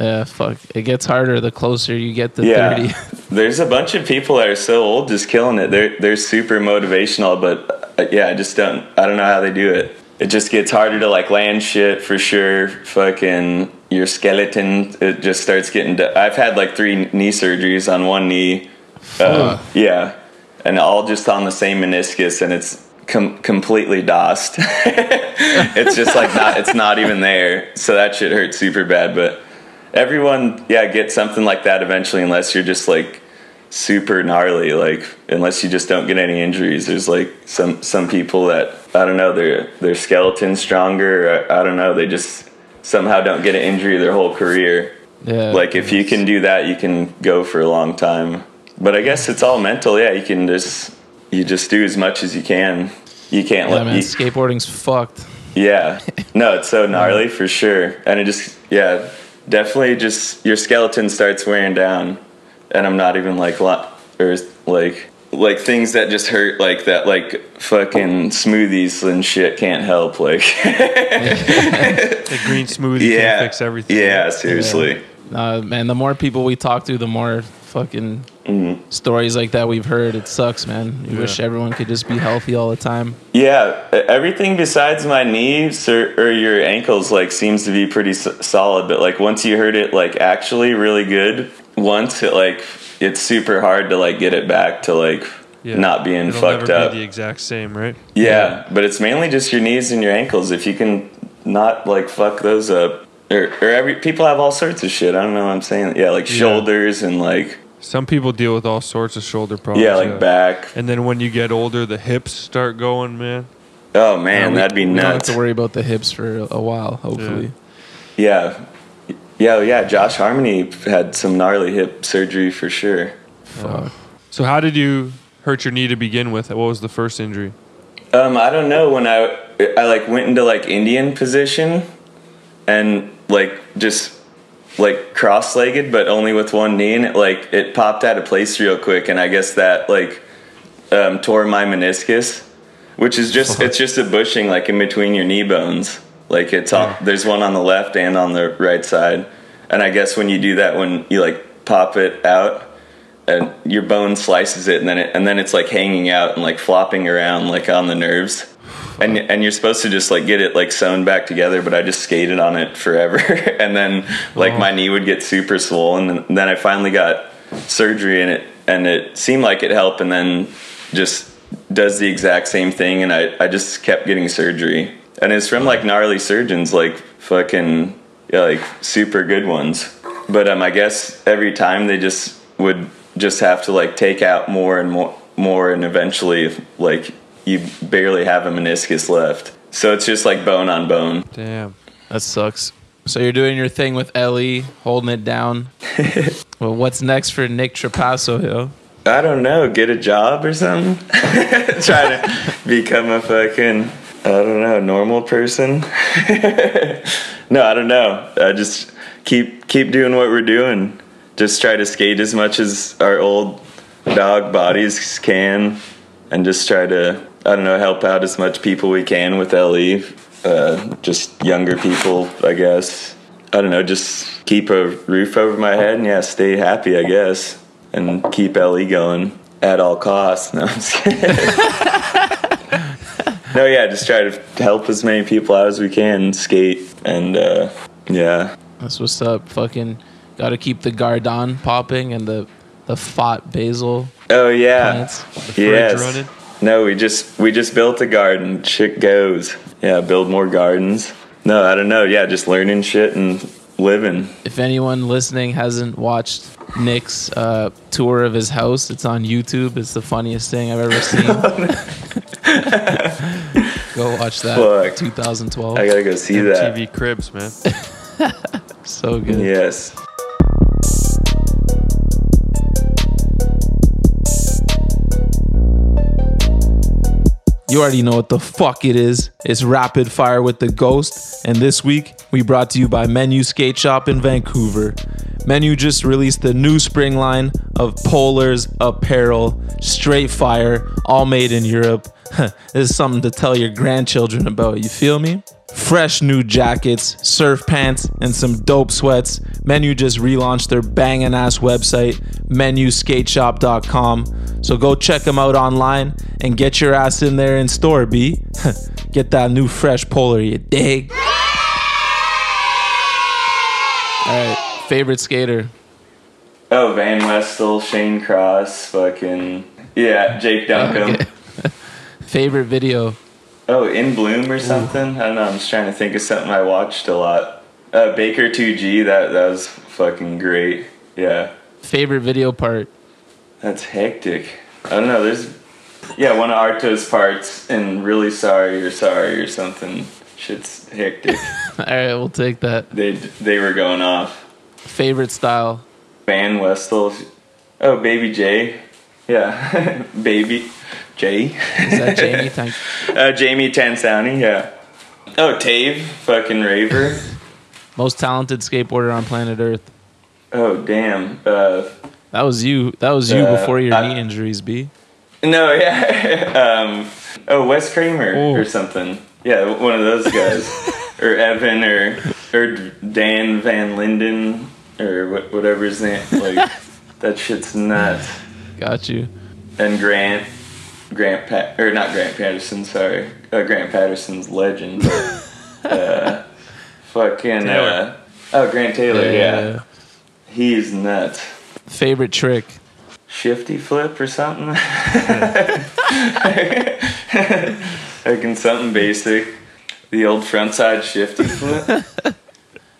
Yeah, fuck. It gets harder the closer you get to Yeah, 30. there's a bunch of people that are so old just killing it. They're they're super motivational, but uh, yeah, I just don't. I don't know how they do it. It just gets harder to like land shit for sure. Fucking your skeleton, it just starts getting. I've had like three knee surgeries on one knee. Uh, yeah, and all just on the same meniscus, and it's com- completely dosed. it's just like not. It's not even there. So that shit hurts super bad, but everyone yeah gets something like that eventually unless you're just like super gnarly like unless you just don't get any injuries there's like some some people that i don't know their their skeleton's stronger or, i don't know they just somehow don't get an injury their whole career Yeah. like if you can do that you can go for a long time but i guess it's all mental yeah you can just you just do as much as you can you can't yeah, let man, you, skateboarding's fucked. yeah. No, it's so gnarly for sure. And it just, yeah, definitely just your skeleton starts wearing down. And I'm not even like, lo- or like, like things that just hurt like that, like fucking smoothies and shit can't help. Like, The green smoothie yeah. can fix everything. Yeah, seriously. Uh, man, the more people we talk to, the more fucking Mm-hmm. stories like that we've heard. It sucks, man. We Yeah. wish everyone could just be healthy all the time. Yeah, everything besides my knees or, or your ankles like seems to be pretty s- solid. But like once you heard it like actually really good, once it like it's super hard to like get it back to like Yeah. not being It'll fucked never up. Be the exact same, right? yeah, but it's mainly just your knees and your ankles. If you can not like fuck those up, or, or every people have all sorts of shit. I don't know what I'm saying. Yeah, like Yeah. shoulders and like Some people deal with all sorts of shoulder problems. yeah, like back. And then when you get older, the hips start going, man. Oh man, we- that'd be we don't have to worry about the hips for a while, hopefully. yeah, yeah, yeah. Josh Harmony had some gnarly hip surgery for sure. Fuck. So how did you hurt your knee to begin with? What was the first injury? Um, I don't know when I I like went into like Indian position and like just like cross-legged but only with one knee and it like it popped out of place real quick and I guess that like um, tore my meniscus which is just it's just a bushing like in between your knee bones. Like it's on there's one on the left and on the right side. And I guess when you do that when you like pop it out and your bone slices it and then it, and then it's like hanging out and like flopping around like on the nerves and and you're supposed to just like get it like sewn back together but i just skated on it forever. And then like my knee would get super swollen and then i finally got surgery and it and it seemed like it helped and then just does the exact same thing and i i just kept getting surgery. And it's from like gnarly surgeons like fucking yeah, like super good ones. But um i guess every time they just would just have to like take out more and more more and eventually like you barely have a meniscus left so it's just like bone on bone Damn. That sucks. So you're doing your thing with LE, holding it down. well, what's next for Nick Trapasso, yo? i don't know get a job or something try to become a fucking i don't know normal person no i don't know i just keep keep doing what we're doing just try to skate as much as our old dog bodies can and just try to i don't know help out as much people we can with le uh, just younger people i guess i don't know just keep a roof over my head and yeah stay happy i guess and keep le going at all costs no, I'm just kidding. no yeah just try to help as many people out as we can skate and uh, yeah That's what's up. Fucking got to keep the Gardon popping and the the fought basil oh yeah plants. Fridge yes running. No, we just we just built a garden. Shit goes. Yeah, build more gardens. No, I don't know. Yeah, just learning shit and living. If anyone listening hasn't watched Nick's uh, tour of his house, it's on YouTube. It's the funniest thing I've ever seen. Go watch that. Fuck. 2012. I gotta go see that. TV cribs, man. so good. Yes. You already know what the fuck it is. It's Rapid Fire with the Ghost, and this week we brought to you by Menu Skate Shop in Vancouver. Menu just released the new spring line of polars, apparel, straight fire, all made in Europe. this is something to tell your grandchildren about, you feel me? Fresh new jackets, surf pants, and some dope sweats. Menu just relaunched their banging ass website, menuskateshop.com. So go check them out online and get your ass in there in store, B. get that new fresh polar, you dig? All right, favorite skater. Oh, Van Wastell, Shane Cross, fucking yeah, Jake Duncan. Favorite video. Oh, In Bloom or something. I don't know. I'm just trying to think of something I watched a lot. Uh, Baker 2G. That that was fucking great. Yeah. Favorite video part. That's hectic. I don't know. There's, yeah, one of Arto's parts, and really sorry or sorry or something. Shit's hectic. All right, we'll take that. they they were going off. Favorite style. Van Wastell. Oh, Baby J. Yeah, Baby J. Is that Jamie? Thank uh, Jamie Tancowny. Yeah. Oh, Tave. Fucking raver. Most talented skateboarder on planet Earth. Oh, damn. Uh, That was you. That was you Uh, before your I- knee injuries, B. no, yeah. um, oh, Wes Kramer Oh. or something. Yeah, one of those guys. or Evan or or Dan Van Linden or wha- whatever his name. Like that shit's nuts. Got you. And Grant, Grant Pat or not Grant Patterson. Sorry, uh, Grant Patterson's legend. But, uh, fucking uh, oh Grant Taylor. Yeah. he's nuts. Favorite trick. Shifty flip or something. Fucking something basic. The old frontside shifty flip.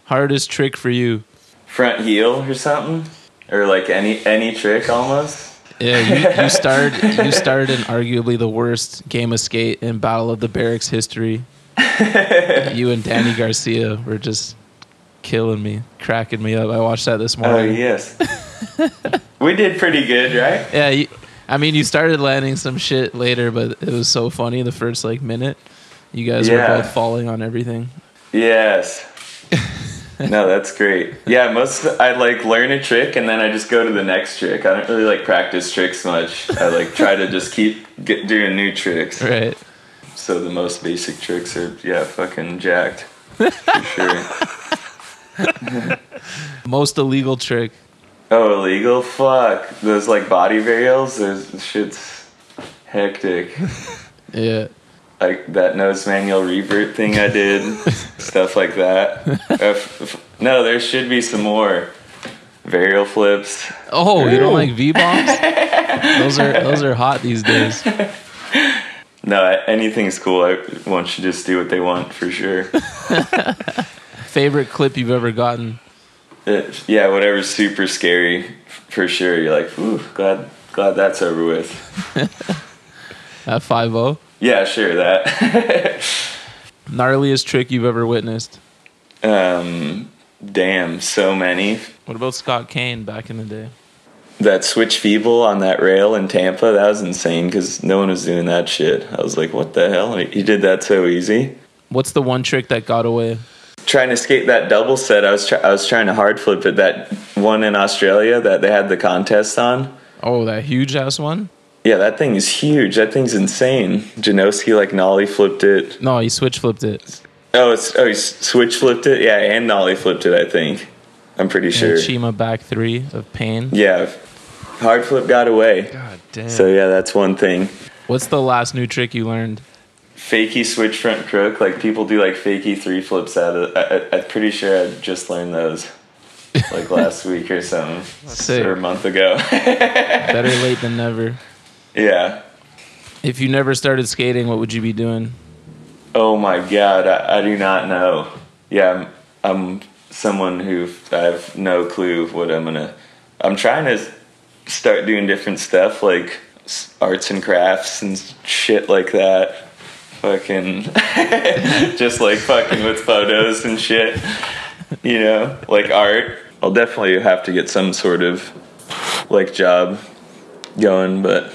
Hardest trick for you. Front heel or something. Or like any any trick almost. Yeah, you, you started. You started in arguably the worst game of skate in Battle of the Berrics history. you and Danny Garcia were just killing me, cracking me up. I watched that this oh, morning. Oh yes. we did pretty good, right? Yeah, you, I mean, you started landing some shit later, but it was so funny the first like minute. You guys Yeah. were both falling on everything. Yes. no, that's great. Yeah, most I like learn a trick and then I just go to the next trick. I don't really like practice tricks much. I like try to just keep get, doing new tricks. Right. So the most basic tricks are yeah, fucking jacked. For sure. Most illegal trick. Oh, illegal? Fuck. Those like body varials, those shit's hectic. Yeah. Like that nose manual revert thing I did, stuff like that. If- if- no, there should be some more varial flips. Oh, you don't like V bombs? those are those are hot these days. No, anything's cool. I want you to just do what they want for sure. Favorite clip you've ever gotten? It- yeah, whatever's super scary for sure. You're like, ooh, glad glad that's over with. At five zero. Yeah, sure that. Gnarliest trick you've ever witnessed? um, damn, so many. What about Scott Kane back in the day? That switch feeble on that rail in Tampa, that was insane because no one was doing that shit. I was like, what the hell? He did that so easy. What's the one trick that got away? Trying to skate that double set, I was try- I was trying to hard flip it. That one in Australia that they had the contest on. Oh, that huge ass one? Yeah, that thing is huge. That thing's insane. Janoski like nollie flipped it. No, he switch flipped it. Oh, it's oh he switch flipped it. Yeah, and nollie flipped it. I think. I'm pretty sure. And Chima back three of pain. Yeah, hard flip got away. God damn. So yeah, that's one thing. What's the last new trick you learned? Fakey switch front crook. Like people do like fakey three flips out of. I, I, I'm pretty sure I just learned those. Like last week or something, Sick. or a month ago. Better late than never. Yeah. If you never started skating, what would you be doing? Oh my god, I, I do not know. Yeah, I'm, I'm someone who I have no clue what I'm gonna. I'm trying to start doing different stuff like arts and crafts and shit like that. Fucking, just like fucking with photos and shit. You know, like art. I'll definitely have to get some sort of like job going, but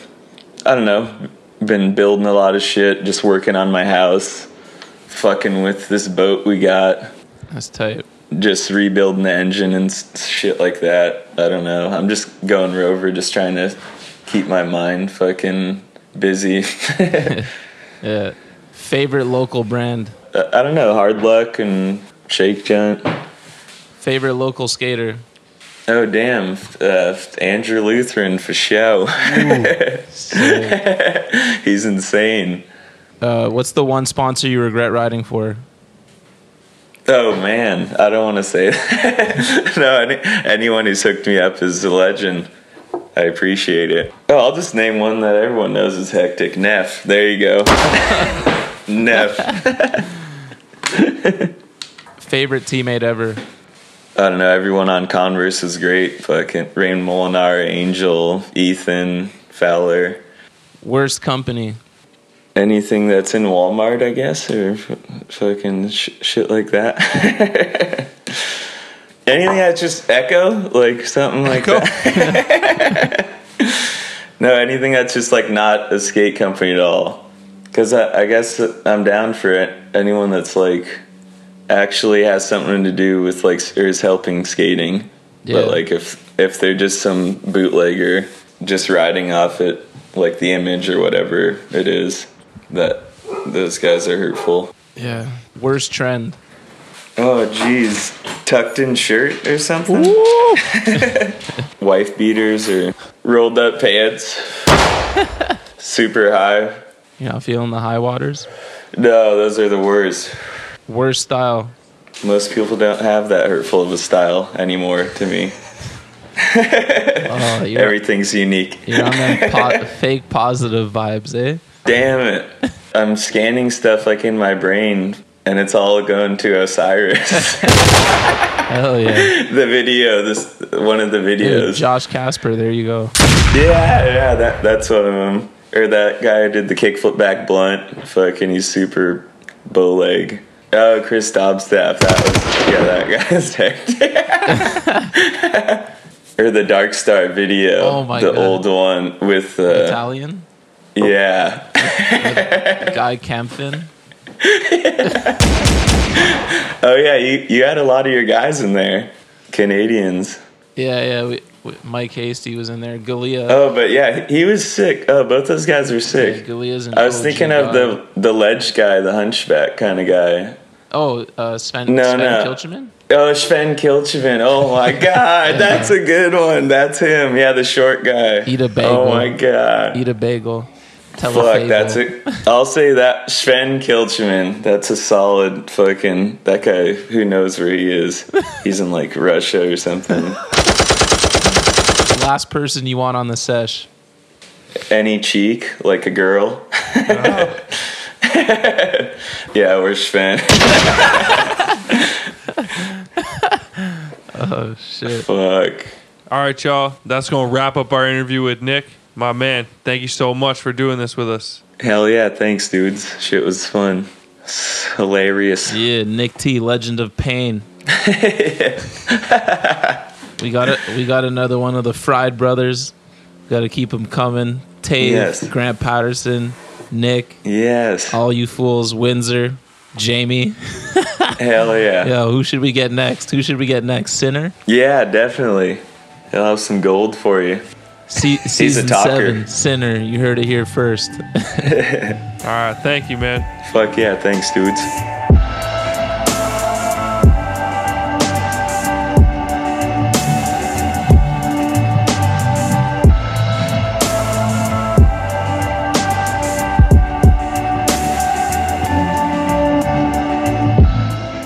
I don't know. Been building a lot of shit, just working on my house, fucking with this boat we got, That's tight. just rebuilding the engine and shit like that. I don't know. I'm just going rover, just trying to keep my mind fucking busy. Yeah. Favorite local brand. I don't know, hard luck and shake junt. Favorite local skater. Oh damn, uh, Andrew Lutheran for show. He's insane. Uh, what's the one sponsor you regret riding for? Oh man, I don't want to say that. no, any, anyone who's hooked me up is a legend. I appreciate it. Oh, I'll just name one that everyone knows is hectic. Neff. There you go. Neff. Favorite teammate ever. I don't know. Everyone on Converse is great. Fucking Rain Molinar, Angel, Ethan, Fowler. Worst company. Anything that's in Walmart, I guess, or fucking sh- shit like that. Anything that's just Echo, like something like that. no, anything that's just like not a skate company at all. Because I, I guess I'm down for it. Anyone that's like actually has something to do with like or is helping skating. Yeah. But like if if they're just some bootlegger just riding off it, like the image or whatever it is, that those guys are hurtful. Yeah. Worst trend. Oh jeez, tucked in shirt or something. Wife beaters or rolled up pants. Super high. You know, feeling the high waters. No, those are the worst. Worst style. Most people don't have that hurtful of a style anymore. To me, Oh, everything's unique. you're on the po- fake positive vibes, eh? Damn it. I'm scanning stuff like in my brain and it's all going to Osiris. Hell yeah. the video, this one of the Dude, videos. Josh Kasper, there you go. Yeah, yeah, that that's one of them. Or that guy who did the kickflip back blunt. Fucking he's super bow leg. Oh, Chris Dobstaff. That was yeah, that guy's hectic. or the Dark Star video. Oh my the God. old one with uh, Italian yeah. guy Campfin. Oh yeah, you you had a lot of your guys in there, Canadians. Yeah, yeah. We, we, Mike Hasty was in there. Galia. Oh, but yeah, he was sick. Oh, both those guys were yeah, sick. Galia's an I was thinking of guy. the the ledge guy, the hunchback kind of guy. Oh, uh, Sven, No, Sven no. Oh, Sven Kilchevin. Oh my God, that's a good one. That's him. Yeah, the short guy. Eat a bagel. Oh my God. Eat a bagel. Tell Fuck, that's it. I'll say that Sven Kilchman. That's a solid fucking that guy. Who knows where he is? He's in like Russia or something. Last person you want on the sesh. Any cheek, like a girl. yeah, we're Sven. Oh shit. Fuck. All right, y'all. That's going to wrap up our interview with Nick. My man, thank you so much for doing this with us. Hell yeah, thanks, dudes. Shit was fun. It's hilarious. Yeah, Nick T, Legend of Pain. we got it. We got another one of the Fried Brothers. Got to keep them coming. Tave, Yes. Grant Patterson, Nick, Yes. all you fools, Windsor, Jamie. Hell yeah. Yo, who should we get next? Who should we get next? Sinner. Yeah, definitely. He'll have some gold for you. Se- a season talker. seven, Sinner. You heard it here first. All right, thank you, man. Fuck yeah, thanks, dudes.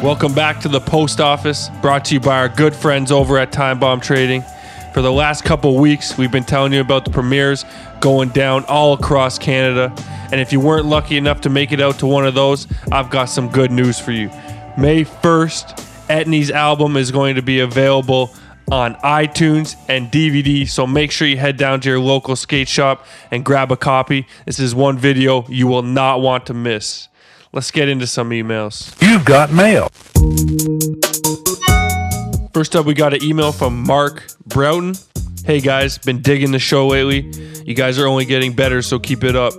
Welcome back to the post office, brought to you by our good friends over at Time Bomb Trading. For the last couple weeks, we've been telling you about the premieres going down all across Canada. And if you weren't lucky enough to make it out to one of those, I've got some good news for you. May 1st, Etnies album is going to be available on iTunes and DVD. So make sure you head down to your local skate shop and grab a copy. This is one video you will not want to miss. Let's get into some emails. You've got mail. First up, we got an email from Mark Broughton. Hey guys, been digging the show lately. You guys are only getting better, so keep it up.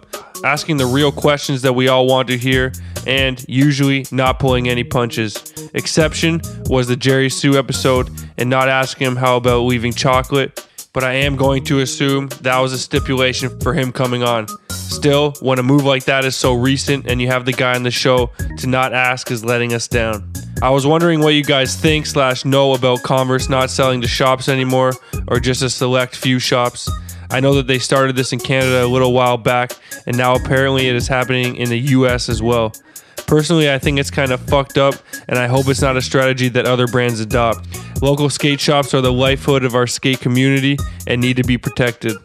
Asking the real questions that we all want to hear, and usually not pulling any punches. Exception was the Jerry Hsu episode, and not asking him how about leaving chocolate. But I am going to assume that was a stipulation for him coming on. Still, when a move like that is so recent and you have the guy on the show to not ask is letting us down. I was wondering what you guys think slash know about Converse not selling to shops anymore or just a select few shops. I know that they started this in Canada a little while back and now apparently it is happening in the US as well. Personally, I think it's kind of fucked up, and I hope it's not a strategy that other brands adopt. Local skate shops are the lifeblood of our skate community and need to be protected.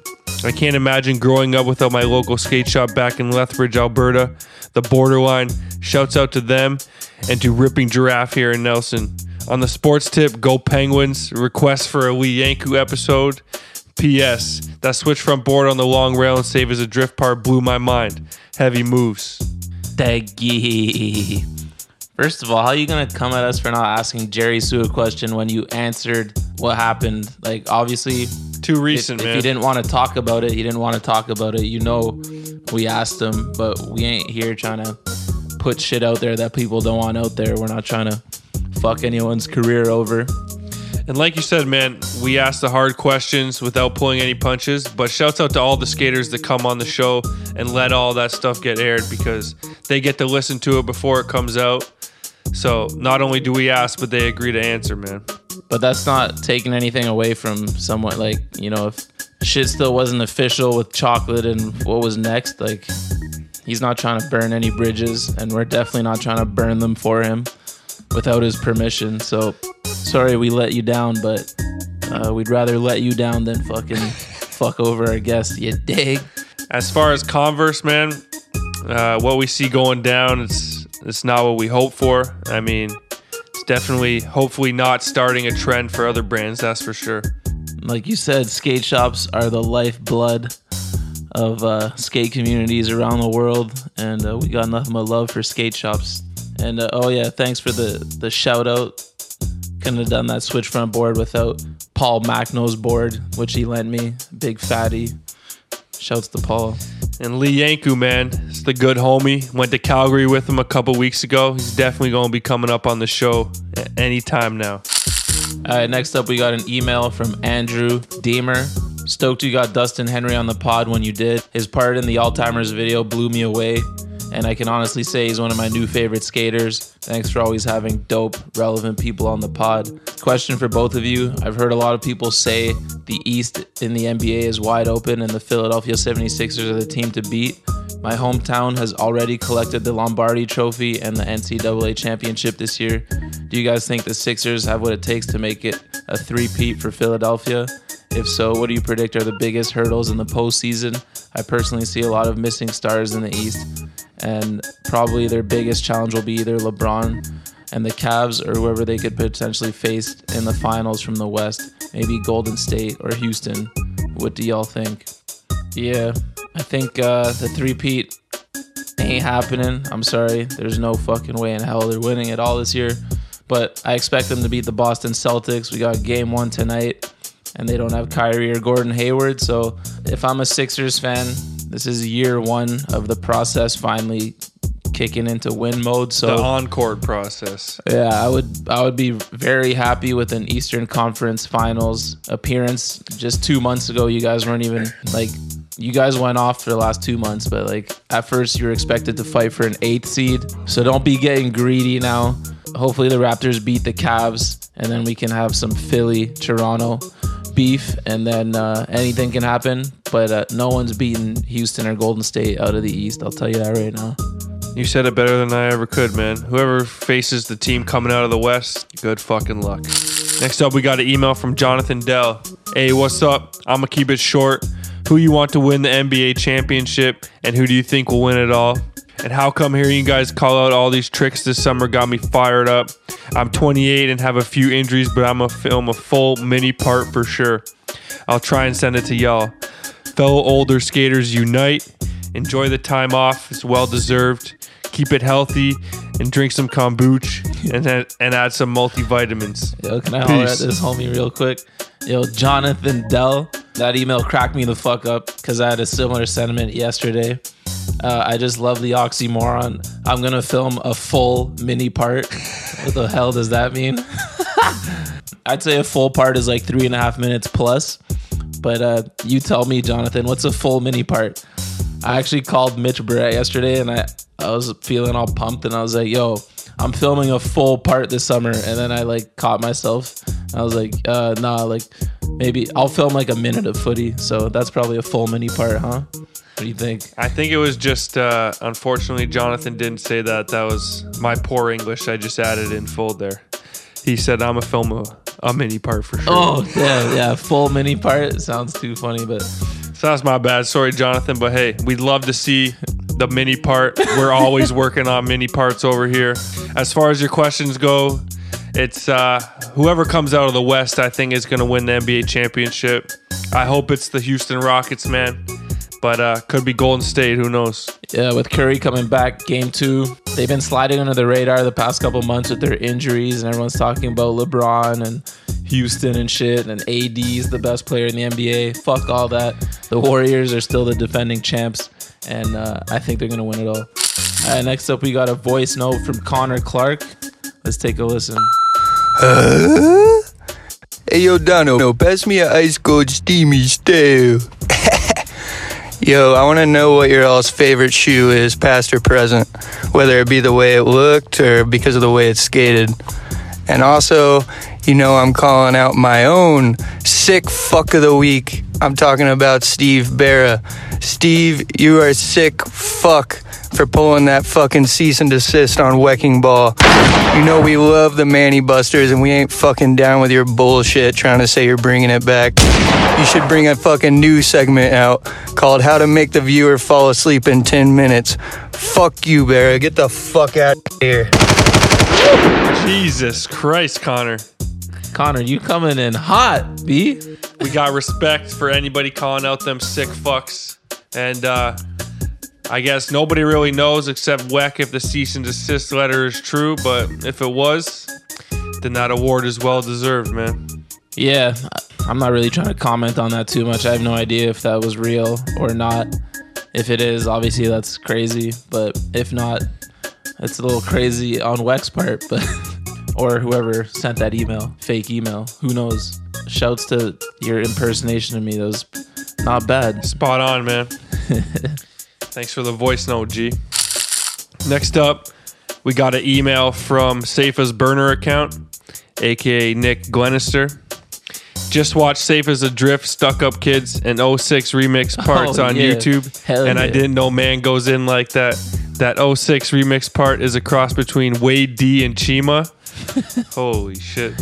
I can't imagine growing up without my local skate shop back in Lethbridge, Alberta. The borderline. Shouts out to them and to Ripping Giraffe here in Nelson. On the sports tip, go Penguins. Request for a Lee Yankou episode. P.S. That switch front board on the long rail and save as a drift part blew my mind. Heavy moves. Daggy. First of all, how are you gonna come at us for not asking Jerry Hsu a question when you answered what happened? Like, obviously, Too if, recent, if man. you didn't want to talk about it, you didn't want to talk about it. You know, we asked him, but we ain't here trying to put shit out there that people don't want out there. We're not trying to fuck anyone's career over. And like you said, man, we ask the hard questions without pulling any punches. But shouts out to all the skaters that come on the show and let all that stuff get aired because they get to listen to it before it comes out. So not only do we ask, but they agree to answer, man. But that's not taking anything away from someone. Like, you know, if shit still wasn't official with chocolate and what was next, like, he's not trying to burn any bridges, and we're definitely not trying to burn them for him without his permission. So, sorry we let you down, but uh, we'd rather let you down than fucking fuck over our guest. You dig? As far as Converse, man, uh, what we see going down, it's it's not what we hope for. I mean, it's definitely, hopefully, not starting a trend for other brands. That's for sure. like you said, skate shops are the lifeblood of uh, skate communities around the world, and uh, we got nothing but love for skate shops. And uh, oh yeah, thanks for the the shout out. Couldn't have done that switch front board without Paul Machnau's board, which he lent me. Big fatty. Shouts to Paul. And Lee Yankou, man, it's the good homie. Went to Calgary with him a couple weeks ago. He's definitely going to be coming up on the show a- anytime now. All right, next up, we got an email from Andrew Deemer. Stoked you got Dustin Henry on the pod when you did. His part in the Alzheimer's video blew me away, and I can honestly say he's one of my new favorite skaters. Thanks for always having dope, relevant people on the pod. Question for both of you I've heard a lot of people say the East in the NBA is wide open and the Philadelphia 76ers are the team to beat. My hometown has already collected the Lombardi Trophy and the NCAA Championship this year. Do you guys think the Sixers have what it takes to make it a three-peat for Philadelphia? If so, what do you predict are the biggest hurdles in the postseason? I personally see a lot of missing stars in the East, and probably their biggest challenge will be either LeBron and the Cavs or whoever they could potentially face in the finals from the West. Maybe Golden State or Houston. What do y'all think? Yeah, I think uh, the three-peat ain't happening. I'm sorry. There's no fucking way in hell they're winning it all this year. But I expect them to beat the Boston Celtics. We got game one tonight, and they don't have Kyrie or Gordon Hayward. So if I'm a Sixers fan, this is year one of the process finally kicking into win mode. So The encore process. yeah, I would I would be very happy with an Eastern Conference Finals appearance. Just two months ago, you guys weren't even like you guys went off for the last two months, but like at first you were expected to fight for an eighth seed. So don't be getting greedy now. Hopefully the Raptors beat the Cavs, and then we can have some Philly Toronto beef, and then uh, anything can happen. But uh, no one's beating Houston or Golden State out of the East. I'll tell you that right now. You said it better than I ever could, man. Whoever faces the team coming out of the West, good fucking luck. Next up, we got an email from Jonathan Dell. Hey, what's up? I'm gonna keep it short. Who you want to win the NBA championship, and who do you think will win it all? And how come hearing you guys call out all these tricks this summer got me fired up? I'm 28 and have a few injuries, but I'm gonna film a full mini part for sure. I'll try and send it to y'all. Fellow older skaters unite. Enjoy the time off. It's well deserved. Keep it healthy and drink some kombucha and then, and add some multivitamins. Yo, can I holler at this homie real quick? Yo, Jonathan Dell, that email cracked me the fuck up because I had a similar sentiment yesterday. Uh, I just love the oxymoron. I'm gonna film a full mini part. what the hell does that mean? I'd say a full part is like three and a half minutes plus. But uh, you tell me, Jonathan, what's a full mini part? I actually called Mitch Brett yesterday and I, I was feeling all pumped and I was like, yo, I'm filming a full part this summer. And then I like caught myself. I was like, uh, nah, like maybe I'll film like a minute of footy. So that's probably a full mini part, huh? What do you think? I think it was just, uh, unfortunately, Jonathan didn't say that. That was my poor English. I just added in full there. He said, I'm a film a, a mini part for sure. Oh, yeah, yeah, full mini part. Sounds too funny, but So that's my bad. Sorry, Jonathan. But hey, we'd love to see the mini part. We're always working on mini parts over here. As far as your questions go, it's uh, whoever comes out of the West, I think, is going to win the NBA championship. I hope it's the Houston Rockets, man. But uh, could be Golden State. Who knows? Yeah, with Curry coming back, game two, they've been sliding under the radar the past couple months with their injuries, and everyone's talking about LeBron and Houston and shit, and AD is the best player in the NBA. Fuck all that. The Warriors are still the defending champs, and uh, I think they're gonna win it all. All right, next up, we got a voice note from Connor Clark. Let's take a listen. Hey yo, Dono, no, pass me a ice cold steamy stale. Yo, I want to know what your all's favorite shoe is, past or present, whether it be the way it looked or because of the way it's skated. And also, you know, I'm calling out my own sick fuck of the week. I'm talking about Steve Berra. Steve, you are sick fuck for pulling that fucking cease and desist on Weckingball. You know we love the Mannybusters and we ain't fucking down with your bullshit trying to say you're bringing it back. You should bring a fucking new segment out called How to Make the Viewer Fall Asleep in 10 Minutes. Fuck you, Berra. Get the fuck out of here. Jesus Christ, Connor. Connor, you coming in hot, B? We got respect for anybody calling out them sick fucks. And uh, I guess nobody really knows except Weck if the cease and desist letter is true, but if it was, then that award is well deserved, man. Yeah, I'm not really trying to comment on that too much. I have no idea if that was real or not. If it is, obviously that's crazy. But if not, it's a little crazy on Weck's part. But or whoever sent that email, fake email, who knows? Shouts to your impersonation of me. That was not bad. Spot on, man. Thanks for the voice note, G. Next up, we got an email from Safa's burner account, aka Nick Glenister. Just watched Safe as a Drift, Stuck Up Kids, and 06 remix oh, parts Oh, on yeah. YouTube. Hell and I yeah. didn't know Man Goes In like that. That 06 remix part is a cross between Wade D and Chima. Holy shit.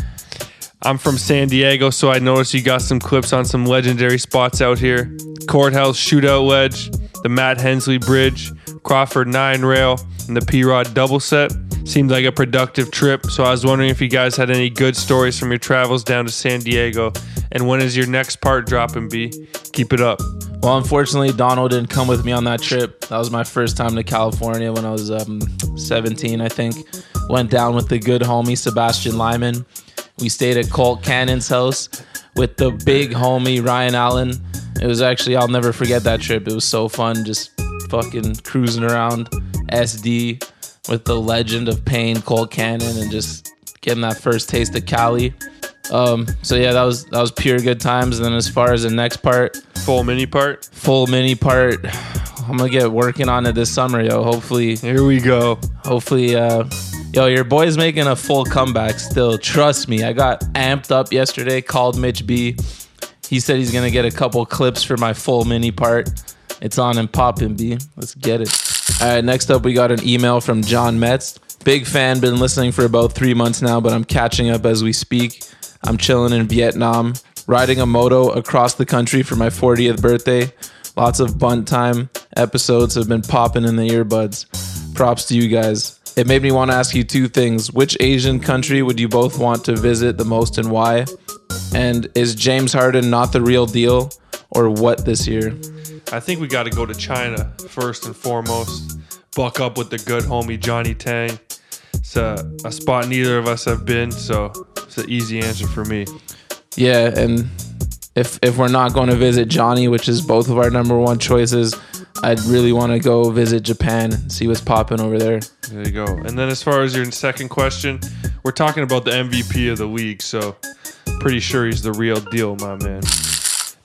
I'm from San Diego, so I noticed you got some clips on some legendary spots out here. Courthouse Shootout Ledge, the Matt Hensley Bridge, Crawford 9 Rail, and the P Rod double set. Seemed like a productive trip, so I was wondering if you guys had any good stories from your travels down to San Diego. And when is your next part dropping, B? Keep it up. Well, unfortunately, Donald didn't come with me on that trip. That was my first time to California when I was um, 17, I think. Went down with the good homie Sebastian Lyman. We stayed at Colt Cannon's house with the big homie Ryan Allen. It was actually, I'll never forget that trip. It was so fun just fucking cruising around SD with the legend of pain, Colt Cannon, and just getting that first taste of Cali. Um, so yeah, that was that was pure good times. And then as far as the next part, Full mini part. full mini part. I'm gonna get working on it this summer, yo. Hopefully, Here we go. hopefully, uh, yo, your boy's making a full comeback. Still, trust me. I got amped up yesterday. Called Mitch B. He said he's gonna get a couple clips for my full mini part. It's on and popping, B. Let's get it. All right, next up, we got an email from John Metz. Big fan, been listening for about three months now, but I'm catching up as we speak. I'm chilling in Vietnam, riding a moto across the country for my 40th birthday. Lots of bunt time episodes have been popping in the earbuds. Props to you guys. It made me want to ask you two things. Which Asian country would you both want to visit the most and why? And is James Harden not the real deal or what this year? I think we got to go to China first and foremost. Buck up with the good homie Johnny Tang. It's a, a spot neither of us have been, so it's an easy answer for me. Yeah, and if if we're not going to visit Johnny, which is both of our number one choices, I'd really want to go visit Japan and see what's popping over there. There you go. And then as far as your second question, we're talking about the MVP of the league, so pretty sure he's the real deal, my man.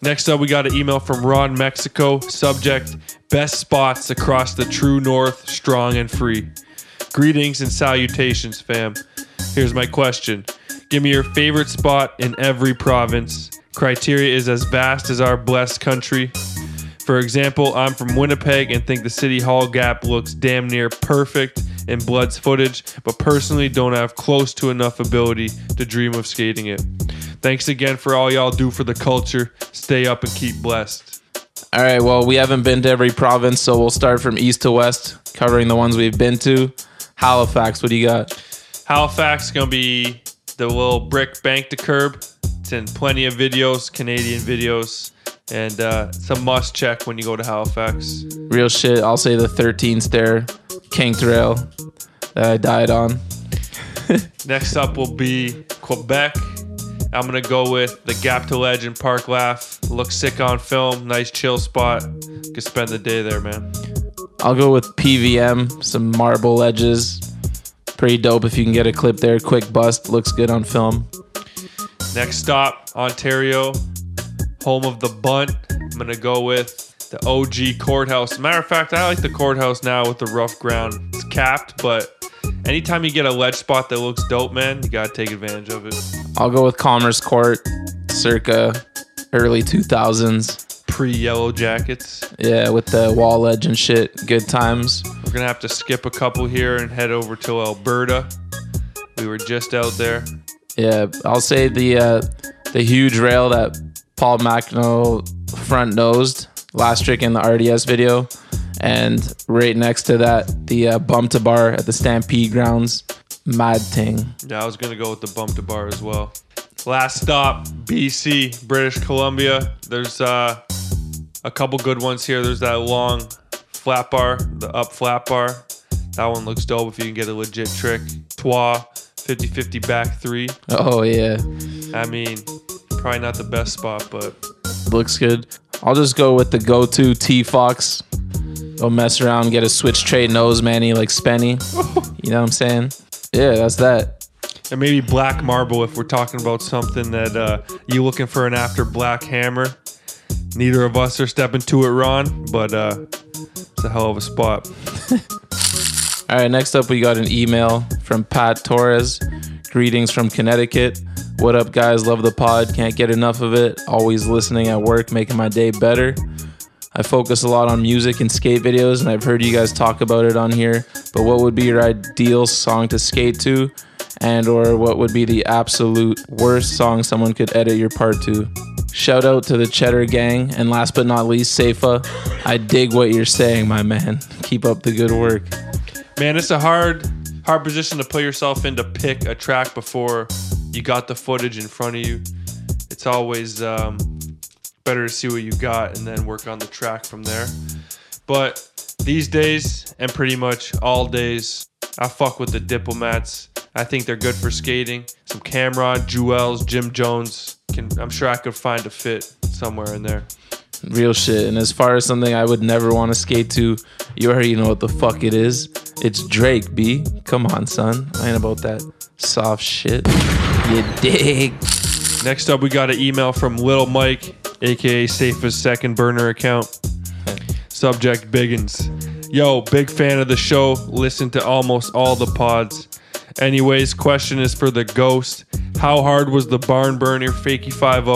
Next up, we got an email from Ron Mexico. Subject: Best spots across the true north, strong and free. Greetings and salutations, fam. Here's my question: Give me your favorite spot in every province. Criteria is as vast as our blessed country. For example, I'm from Winnipeg and think the City Hall gap looks damn near perfect in Blood's footage, but personally don't have close to enough ability to dream of skating it. Thanks again for all y'all do for the culture. Stay up and keep blessed. All right, well, we haven't been to every province, so we'll start from east to west, covering the ones we've been to. Halifax, what do you got? Halifax is gonna be the little brick bank to curb. It's in plenty of videos, Canadian videos, and uh, it's a must check when you go to Halifax. Real shit, I'll say the 13 stair kinked rail that I died on. Next up will be Quebec. I'm gonna go with the Gap to Legend Park Laugh. Looks sick on film. Nice chill spot. Could spend the day there, man. I'll go with PVM, some marble edges. Pretty dope if you can get a clip there. Quick bust, looks good on film. Next stop, Ontario, home of the bunt. I'm gonna go with the OG courthouse. Matter of fact, I like the courthouse now with the rough ground. It's capped, but anytime you get a ledge spot that looks dope, man, you gotta take advantage of it. I'll go with Commerce Court, circa early 2000s. Pre Yellow Jackets. Yeah, with the wall edge and shit. Good times. We're gonna have to skip a couple here and head over to Alberta. We were just out there. Yeah, I'll say the uh, the huge rail that Paul Machnau front nosed last trick in the RDS video, and right next to that the uh, bump to bar at the Stampede grounds. Mad thing. Yeah, I was gonna go with the bump to bar as well. Last stop, BC, British Columbia. There's uh, a couple good ones here. There's that long flat bar, the up flat bar. That one looks dope if you can get a legit trick. Twa 50 50 back three. Oh yeah, I mean, probably not the best spot, but looks good. I'll just go with the go-to T Fox. Go mess around, get a switch trade nose manny like Spenny. You know what I'm saying? Yeah, that's that. and maybe black marble if we're talking about something that uh, you looking for an after black hammer. Neither of us are stepping to it, Ron, but uh, it's a hell of a spot. All right, next up, we got an email from Pat Torres. Greetings from Connecticut. What up, guys? Love the pod. Can't get enough of it. Always listening at work, making my day better. I focus a lot on music and skate videos, and I've heard you guys talk about it on here. But what would be your ideal song to skate to? And or what would be the absolute worst song someone could edit your part to? Shout out to the Cheddar Gang, and last but not least, Safa. I dig what you're saying, my man. Keep up the good work. Man, it's a hard, hard position to put yourself in to pick a track before you got the footage in front of you. It's always um, better to see what you got and then work on the track from there. But these days, and pretty much all days, I fuck with the diplomats. I think they're good for skating. Some Cam'ron, Juelz, Jim Jones. Can I'm sure I could find a fit somewhere in there. Real shit. And as far as something I would never want to skate to, you already know what the fuck it is. It's Drake, B. Come on, son. I ain't about that soft shit. You dig? Next up, we got an email from Little Mike, aka Safest Second Burner account. Subject Biggins. Yo, big fan of the show. Listen to almost all the pods. Anyways, question is for the ghost. How hard was the barn burner fakie 5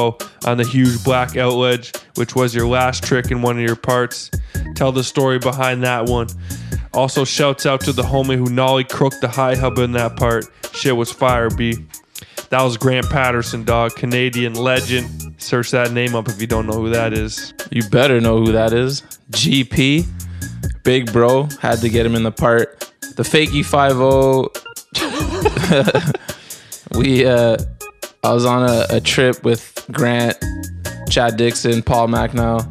on the huge black outledge, which was your last trick in one of your parts? Tell the story behind that one. Also, shouts out to the homie who nollie crooked the high hub in that part. Shit was fire, B. That was Grant Patterson, dog. Canadian legend. Search that name up if you don't know who that is. You better know who that is. GP. Big bro. Had to get him in the part. The fakie 5 we uh I was on a, a trip with Grant, Chad Dixon, Paul Machnau,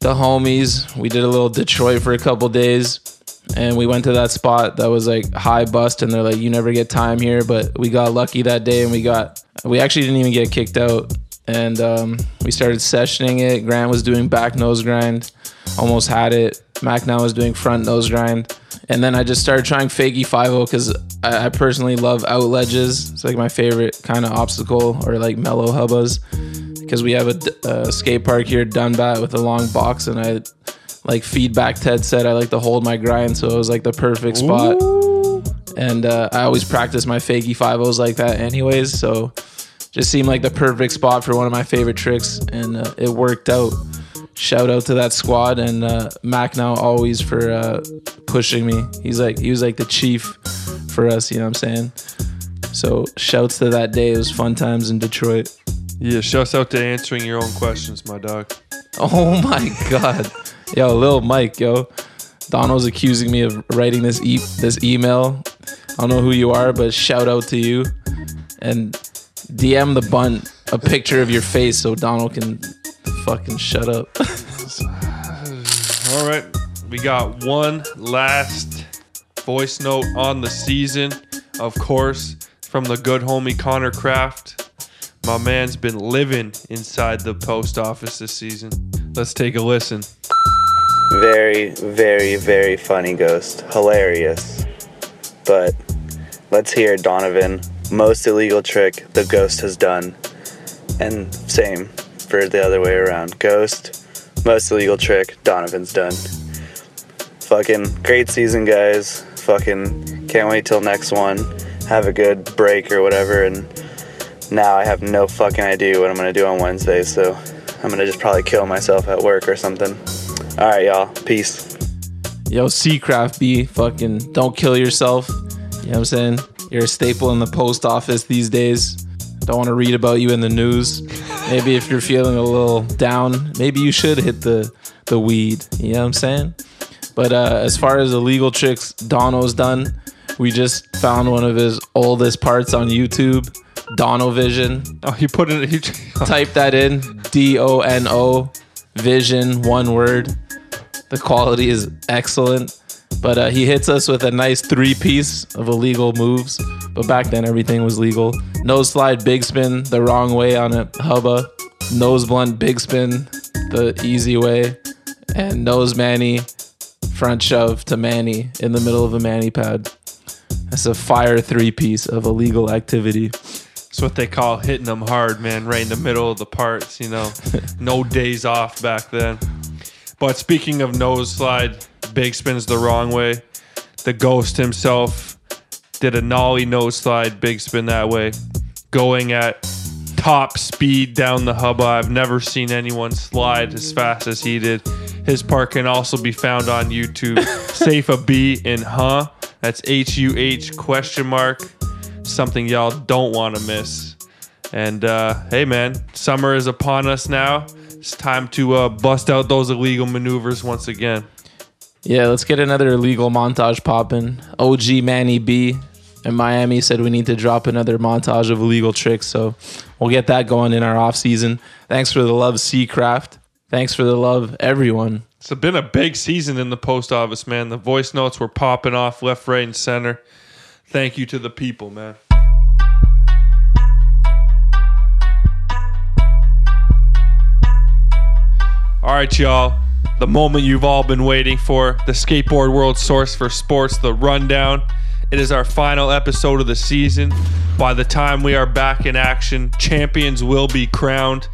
the homies. We did a little Detroit for a couple days. And we went to that spot that was like high bust, and they're like, "You never get time here." But we got lucky that day, and we got we actually didn't even get kicked out. And um, we started sessioning it. Grant was doing back nose grind, almost had it. Machnau was doing front nose grind, and then I just started trying five o because I, I personally love out ledges. It's like my favorite kind of obstacle or like mellow hubbas because we have a skate park here, Dunbar, with a long box, and I like feedback. Ted said I like to hold my grind, so it was like the perfect spot. And uh, I always practice my fakie five O's like that, anyways. So just seemed like the perfect spot for one of my favorite tricks, and uh, it worked out. Shout out to that squad and uh, Machnau always for uh, pushing me. He's like he was like the chief for us. You know what I'm saying? So shouts to that day. It was fun times in Detroit. Yeah, shouts out to answering your own questions, my dog. Oh my god, yo, Lil Mike, yo, Donald's accusing me of writing this e- this email. I don't know who you are, but shout out to you and DM the bunt a picture of your face so Donald can fucking shut up. All right, we got one last voice note on the season, of course, from the good homie Connor Kraft. My man's been living inside the post office this season. Let's take a listen. Very, very, very funny ghost. Hilarious. But let's hear Donovan. Most illegal trick the ghost has done. And same for the other way around. Ghost, most illegal trick Donovan's done. Fucking great season, guys. Fucking can't wait till next one. Have a good break or whatever. And now I have no fucking idea what I'm gonna do on Wednesday, so I'm gonna just probably kill myself at work or something. All right, y'all. Peace. Yo, Seacraft B, fucking don't kill yourself. You know what I'm saying? You're a staple in the post office these days. Don't want to read about you in the news. Maybe if you're feeling a little down, maybe you should hit the the weed. You know what I'm saying? But uh, as far as illegal tricks Dono's done, we just found one of his oldest parts on YouTube. Dono Vision. Oh, you put it. You, Type that in. D O N O Vision, one word. The quality is excellent. But uh, he hits us with a nice three piece of illegal moves. But back then, everything was legal. Nose slide, big spin the wrong way on a hubba. Nose blunt, big spin the easy way. And nose Manny, front shove to Manny in the middle of a Manny pad. That's a fire three piece of illegal activity. It's what they call hitting them hard, man, right in the middle of the parts, you know. no days off back then. But speaking of nose slide, big spins the wrong way. The ghost himself did a nollie nose slide, big spin that way, going at top speed down the hubba. I've never seen anyone slide as fast as he did. His part can also be found on YouTube. Safe a B in huh. That's H U H question mark. Something y'all don't want to miss. And uh, hey, man, summer is upon us now. It's time to uh, bust out those illegal maneuvers once again. Yeah, let's get another illegal montage popping. OG Manny B in Miami said we need to drop another montage of illegal tricks, so we'll get that going in our off season. Thanks for the love, Seacraft. Thanks for the love, everyone. It's been a big season in the post office, man. The voice notes were popping off left, right, and center. Thank you to the people, man. All right, y'all. The moment you've all been waiting for, the skateboard world source for sports, the rundown. It is our final episode of the season. By the time we are back in action, champions will be crowned.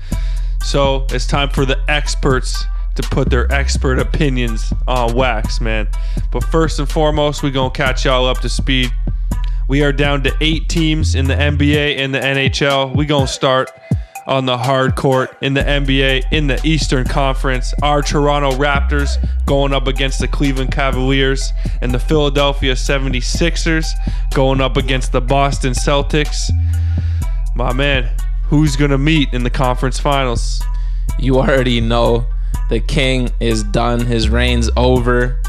So it's time for the experts to put their expert opinions on wax, man. But first and foremost, we're gonna catch y'all up to speed. We are down to eight teams in the NBA and the NHL. We gonna start on the hard court in the NBA in the Eastern Conference. Our Toronto Raptors going up against the Cleveland Cavaliers and the Philadelphia 76ers going up against the Boston Celtics. My man, who's going to meet in the conference finals? You already know the king is done. His reign's over.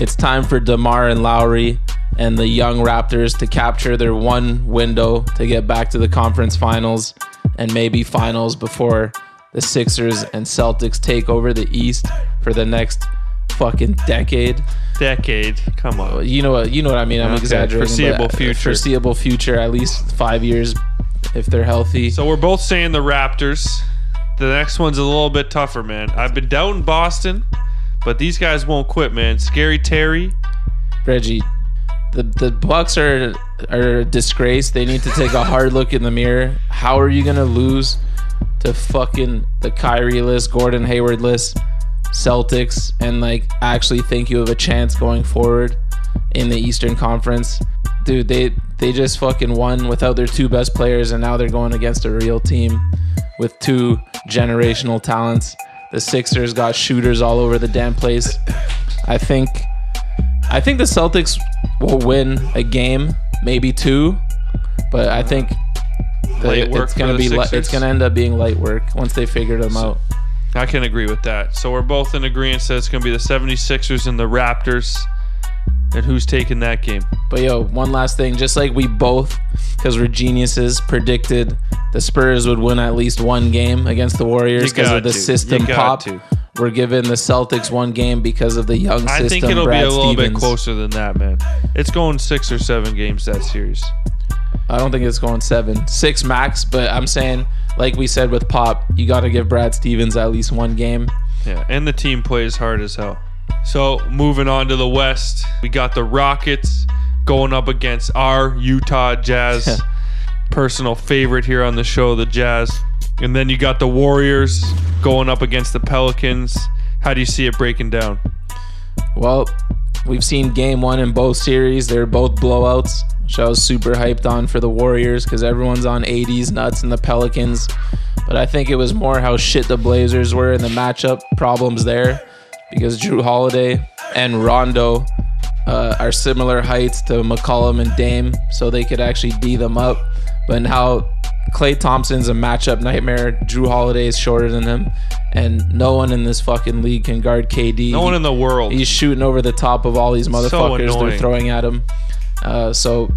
It's time for DeMar and Lowry and the young Raptors to capture their one window to get back to the conference finals and maybe finals before the Sixers and Celtics take over the East for the next fucking decade. Decade, come on. You know what? You know what I mean. I'm Okay, exaggerating. foreseeable future. Foreseeable future. At least five years, if they're healthy. So we're both saying the Raptors. The next one's a little bit tougher, man. I've been doubting Boston, but these guys won't quit, man. Scary Terry. Reggie, the the Bucks are are a disgrace. They need to take a hard look in the mirror. How are you gonna lose to fucking the Kyrie list, Gordon Hayward list, Celtics, and like actually think you have a chance going forward in the Eastern Conference? Dude, they they just fucking won without their two best players, and now they're going against a real team with two generational talents. The Sixers got shooters all over the damn place. I think I think the Celtics will win a game, maybe two, but I think Light work it's gonna be li- it's gonna end up being light work once they figure them out. I can agree with that. So we're both in agreement that it's going to be the 76ers and the Raptors. And who's taking that game? But yo, one last thing, just like we both, because we're geniuses, predicted the Spurs would win at least one game against the Warriors because of the to. system pop. to. We're giving the Celtics one game because of the young system. I think it'll Brad be a little bit closer than that, man. It's going six or seven games that series. I don't think it's going seven, six max. But I'm saying, like we said with Pop, you got to give Brad Stevens at least one game. Yeah, and the team plays hard as hell. So moving on to the West, we got the Rockets going up against our Utah Jazz. Personal favorite here on the show, the Jazz. And then you got the Warriors going up against the Pelicans. How do you see it breaking down? Well, we've seen game one in both series. They're both blowouts, which I was super hyped on for the Warriors because everyone's on 80s nuts and the Pelicans. But I think it was more how shit the Blazers were in the matchup problems there because Jrue Holiday and Rondo uh, are similar heights to McCollum and Dame, so they could actually D them up. But how Klay Thompson's a matchup nightmare. Jrue Holiday is shorter than him, and no one in this fucking league can guard KD. No one in the world. He's shooting over the top of all these motherfuckers annoying. they're throwing at him. Uh, so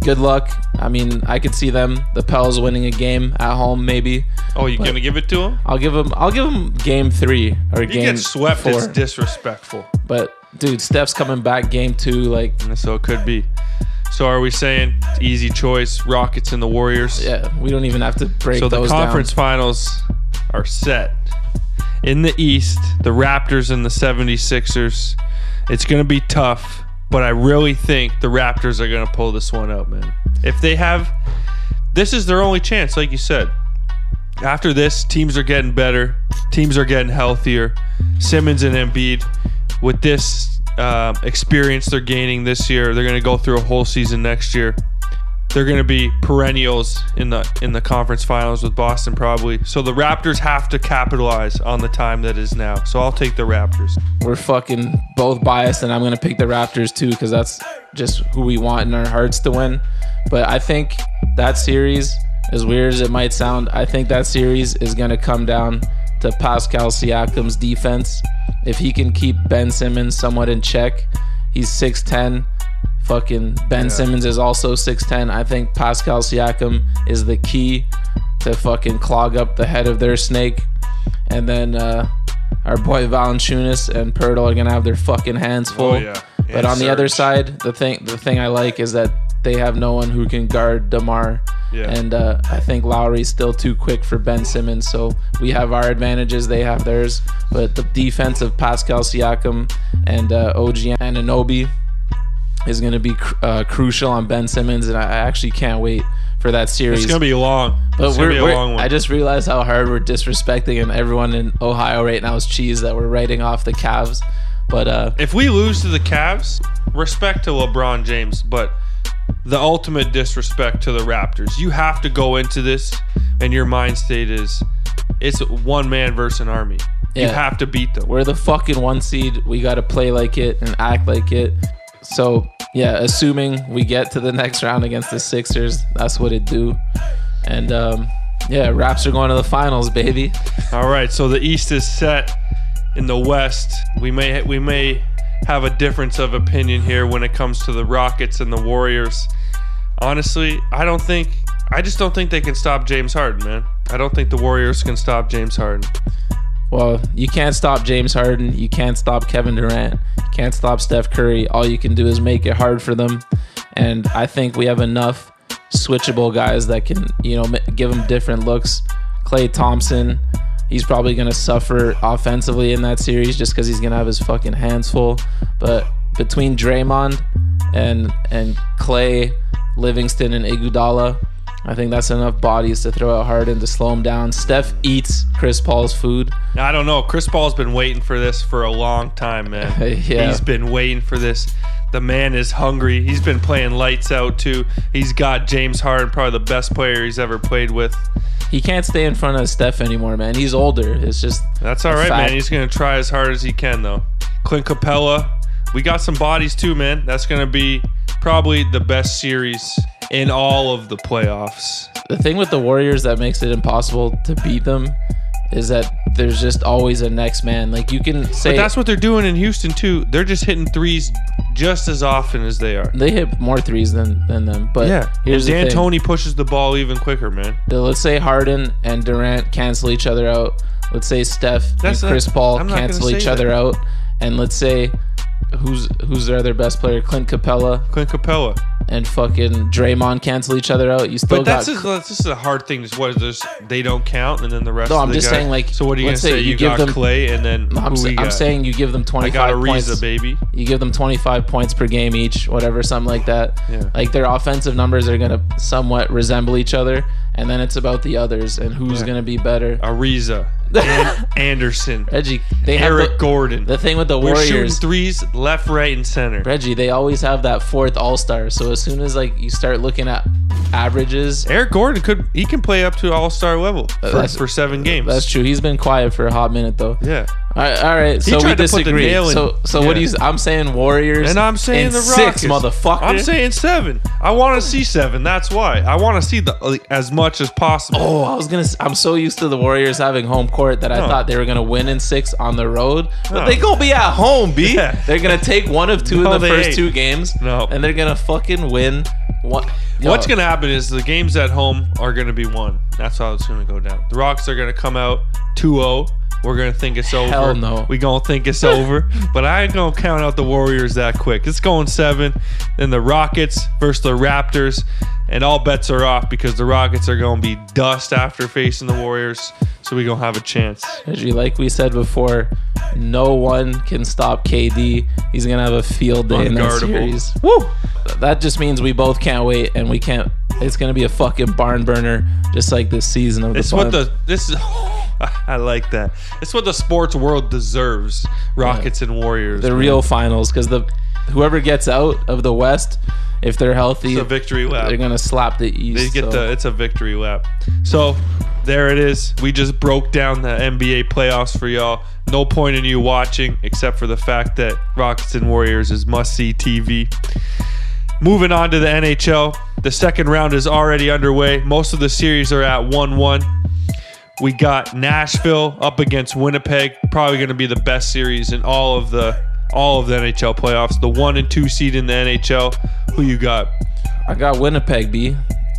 good luck. I mean, I could see them, the Pels, winning a game at home, maybe. Oh, you gonna give it to him? I'll give them. I'll give them game three or You game You get swept. four. It's disrespectful. but dude, Steph's coming back game two. Like, So it could be. So are we saying easy choice? Rockets and the Warriors. yeah, we don't even have to break So the conference down. finals are set. In the East, the Raptors and the 76ers. It's going to be tough, but I really think the Raptors are going to pull this one out, man. If they have this is their only chance, like you said. After this, teams are getting better. Teams are getting healthier. Simmons and Embiid, with this uh, experience they're gaining this year, they're going to go through a whole season next year. They're going to be perennials in the in the conference finals with Boston, probably. So the Raptors have to capitalize on the time that is now. So I'll take the Raptors. We're fucking both biased, and I'm gonna pick the Raptors too because that's just who we want in our hearts to win. But I think that series, as weird as it might sound, I think that series is gonna come down to Pascal Siakam's defense. If he can keep Ben Simmons somewhat in check, he's 6'10. Fucking Ben Simmons is also 6'10. I think Pascal Siakam is the key to fucking clog up the head of their snake. And then uh, our boy Valanciunas and Poeltl are gonna have their fucking hands full. Oh, yeah. But And on the other side, the thing the thing I like is that they have no one who can guard Demar. Yeah. And uh, I think Lowry's still too quick for Ben Simmons. So we have our advantages, they have theirs. But the defense of Pascal Siakam and uh, OG Anunoby is going to be uh, crucial on Ben Simmons, and I actually can't wait for that series. It's gonna be long. But it's we're, gonna be a we're- long one. I just realized how hard we're disrespecting and everyone in Ohio right now is cheese that we're writing off the Cavs. But uh, if we lose to the Cavs, respect to LeBron James, but the ultimate disrespect to the Raptors. You have to go into this, and your mind state is it's one man versus an army. You have to beat them. we're the fucking one seed. We got to play like it and act like it. So yeah, assuming we get to the next round against the Sixers, that's what it do. And um, yeah, Raps are going to the finals, baby. All right, so the East is set. In the West, we may we may have a difference of opinion here when it comes to the Rockets and the Warriors. Honestly, I don't think I just don't think they can stop James Harden, man. I don't think the Warriors can stop James Harden. Well, you can't stop James Harden. You can't stop Kevin Durant. You can't stop Steph Curry. All you can do is make it hard for them. And I think we have enough switchable guys that can, you know, give them different looks. Klay Thompson, he's probably going to suffer offensively in that series just because he's going to have his fucking hands full. But between Draymond and and Clay, Livingston, and Iguodala, I think that's enough bodies to throw out Harden to slow him down. Steph eats Chris Paul's food. I don't know. Chris Paul's been waiting for this for a long time, man. Yeah. He's been waiting for this. The man is hungry. He's been playing lights out too. He's got James Harden, probably the best player he's ever played with. He can't stay in front of Steph anymore, man. He's older. It's just That's all right, fact. man. He's gonna try as hard as he can, though. Clint Capela, we got some bodies too, man. That's gonna be probably the best series in all of the playoffs. the thing with the Warriors that makes it impossible to beat them is that there's just always a next man. Like you can say But that's what they're doing in Houston too. They're just hitting threes just as often as they are. they hit more threes than than them. But yeah, here's and the thing. D'Antoni pushes the ball even quicker, man. So let's say Harden and Durant cancel each other out. Let's say Steph That's and Chris Paul I'm not gonna cancel each that. other out, and let's say who's who's their other best player, Clint Capela Clint Capela. And fucking Draymond cancel each other out. You still But got that's just, that's just a hard thing. Just what is this? They don't count, and then the rest. No, of I'm the just guys- saying, like, So what are you gonna say you You, give got them- Clay, and then I'm, who sa- I'm got? saying you give them I 25 got points. Ariza, baby. You give them 25 points per game each, whatever, something like that. Yeah. Like their offensive numbers are gonna somewhat resemble each other, and then it's about the others and who's Yeah. gonna be better. Ariza, Anderson, Reggie, they have Eric the, Gordon. the thing with the We're shooting Warriors. threes left, right, and center. Reggie, they always have that fourth All Star. So as soon as like you start looking at averages, Eric Gordon could he can play up to All Star level uh, for, That's- for seven uh, games. that's true. He's been quiet for a hot minute though. yeah. All right, all right. So we to put the disagree. nail in- So, so what do you? I'm saying Warriors, And I'm saying in the six, Rockets. motherfucker. I'm saying seven. I want to see seven. That's why I want to see the like, as much as possible. Oh, I was gonna. s- I'm so used to the Warriors having home court that I No. thought they were gonna win in six on the road, but No. they gonna be at home, b. Yeah. They're gonna take one of two No, in the they first ain't. two games, No. and they're gonna fucking win What? What's to happen is the games at home are to be won. That's how it's to go down. The Rockets are to come out 2-0. We're going to think it's over. Hell no. We going to think it's over. But I ain't going to count out the Warriors that quick. It's going 7. Then the Rockets versus the Raptors. And all bets are off because the Rockets are going to be dust after facing the Warriors. So we going to have a chance. Reggie, like we said before, no one can stop KD. He's gonna have a field day in that series. Woo! That just means we both can't wait, and we can't. It's gonna be a fucking barn burner, just like this season of the. It's what the this is. I like that. It's what the sports world deserves. Rockets and Warriors. the man. real finals, because the whoever gets out of the West, if they're healthy, It's a victory lap. they're gonna slap the East. They get so- the it's a victory lap. So there it is. We just broke down the NBA playoffs for y'all. No point in you watching except for the fact that Rockets and Warriors is must see TV. Moving on to the NHL. The second round is already underway. Most of the series are at 1 1. We got Nashville up against Winnipeg. Probably going to be the best series in all of the all of the NHL playoffs. The one and two seed in the NHL. Who you got? I got Winnipeg, B.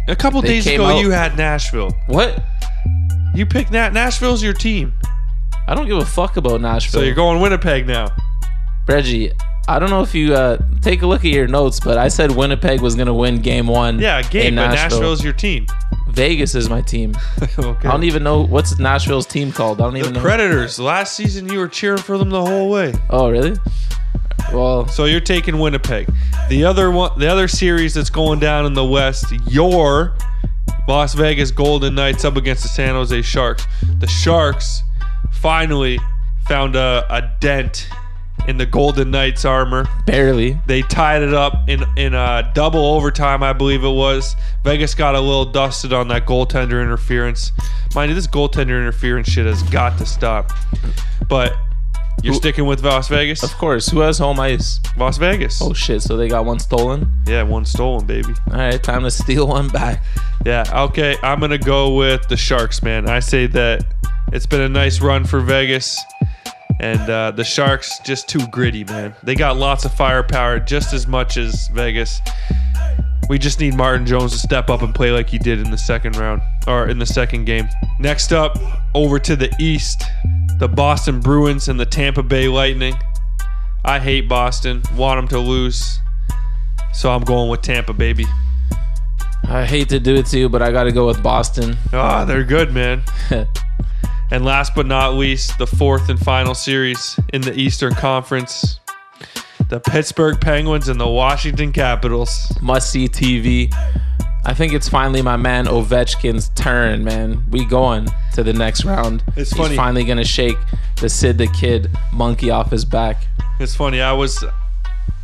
A couple They days ago, out- you had Nashville. What? You picked Nat. Nashville's your team, I don't give a fuck about Nashville. so you're going Winnipeg now. Reggie, I don't know if you uh, take a look at your notes, but I said Winnipeg was gonna win Game One. Yeah, game, in but Nashville's your team. Vegas is my team. okay. I don't even know what's Nashville's team called. I don't even the know. Predators. Last season, you were cheering for them the whole way. oh, really? Well, So you're taking Winnipeg. The other one, the other series that's going down in the West, your Las Vegas Golden Knights up against the San Jose Sharks. The Sharks finally found a, a dent in the Golden Knights armor. barely. They tied it up in in a double overtime, I believe it was. Vegas got a little dusted on that goaltender interference. Mind you, this goaltender interference shit has got to stop. But you're Who- sticking with Las Vegas. Of course. Who has home ice? Las Vegas. Oh shit! So they got one stolen. Yeah, one stolen, baby. All right, time to steal one back. Yeah, okay. I'm gonna go with the Sharks, man. I say that it's been a nice run for Vegas, and uh, the Sharks just too gritty, man. They got lots of firepower, just as much as Vegas. We just need Martin Jones to step up and play like he did in the second round or in the second game. Next up, over to the East, the Boston Bruins and the Tampa Bay Lightning. I hate Boston, want them to lose, so I'm going with Tampa, baby. I hate to do it to you, but I got to go with Boston. Ah, they're good, man. and last but not least, the fourth and final series in the Eastern Conference. The Pittsburgh Penguins and the Washington Capitals. Must see TV. I think it's finally my man Ovechkin's turn, man. We going to the next round. It's He's funny. finally gonna shake the Sid the Kid monkey off his back. It's funny, I was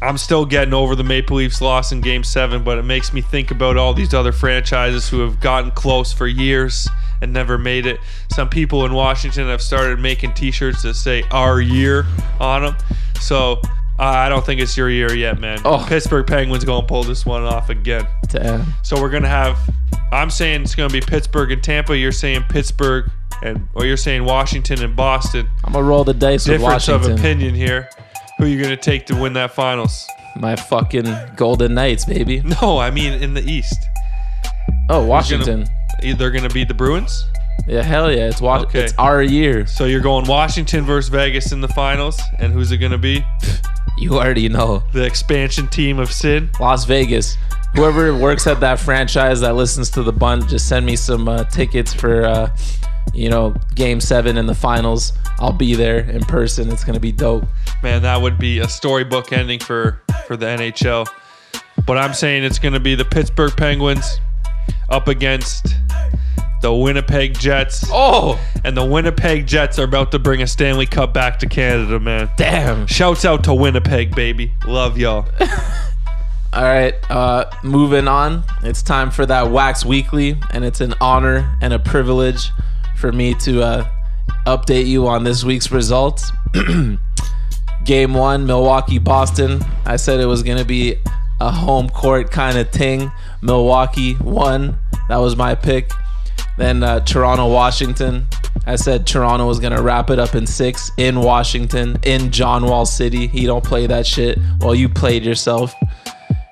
I'm still getting over the Maple Leafs loss in game 7, but it makes me think about all these other franchises who have gotten close for years and never made it. Some people in Washington have started making t-shirts that say our year on them. So uh, I don't think it's your year yet, man. Oh. Pittsburgh Penguins going to pull this one off again. Damn. So we're gonna have. I'm saying it's gonna be Pittsburgh and Tampa. You're saying Pittsburgh and, or you're saying Washington and Boston. I'm gonna roll the dice with Difference of opinion here. Who you gonna take to win that finals? My fucking Golden Knights, baby. No, I mean in the East. Oh, Washington. They're gonna be the Bruins. Yeah, hell yeah. It's wa- Okay. It's our year. So you're going Washington versus Vegas in the finals, and who's it gonna be? You already know. The expansion team of Sid. Las Vegas. Whoever works at that franchise that listens to the bunt, just send me some uh, tickets for, uh, you know, Game Seven in the finals. I'll be there in person. It's gonna be dope. Man, that would be a storybook ending for for the NHL. But I'm saying it's going to be the Pittsburgh Penguins up against the Winnipeg Jets. Oh, And the Winnipeg Jets are about to bring a Stanley Cup back to Canada, man. damn. Shouts out to Winnipeg, baby. Love y'all. All right, uh, moving on. It's time for that Wax Weekly, and it's an honor and a privilege for me to uh, update you on this week's results. Game one, Milwaukee Boston. I said it was going to be a home court kind of thing. Milwaukee won. That was my pick. Then uh, Toronto, Washington. I said Toronto was gonna wrap it up in six in Washington, in John Wall City. He don't play that shit. Well, you played yourself.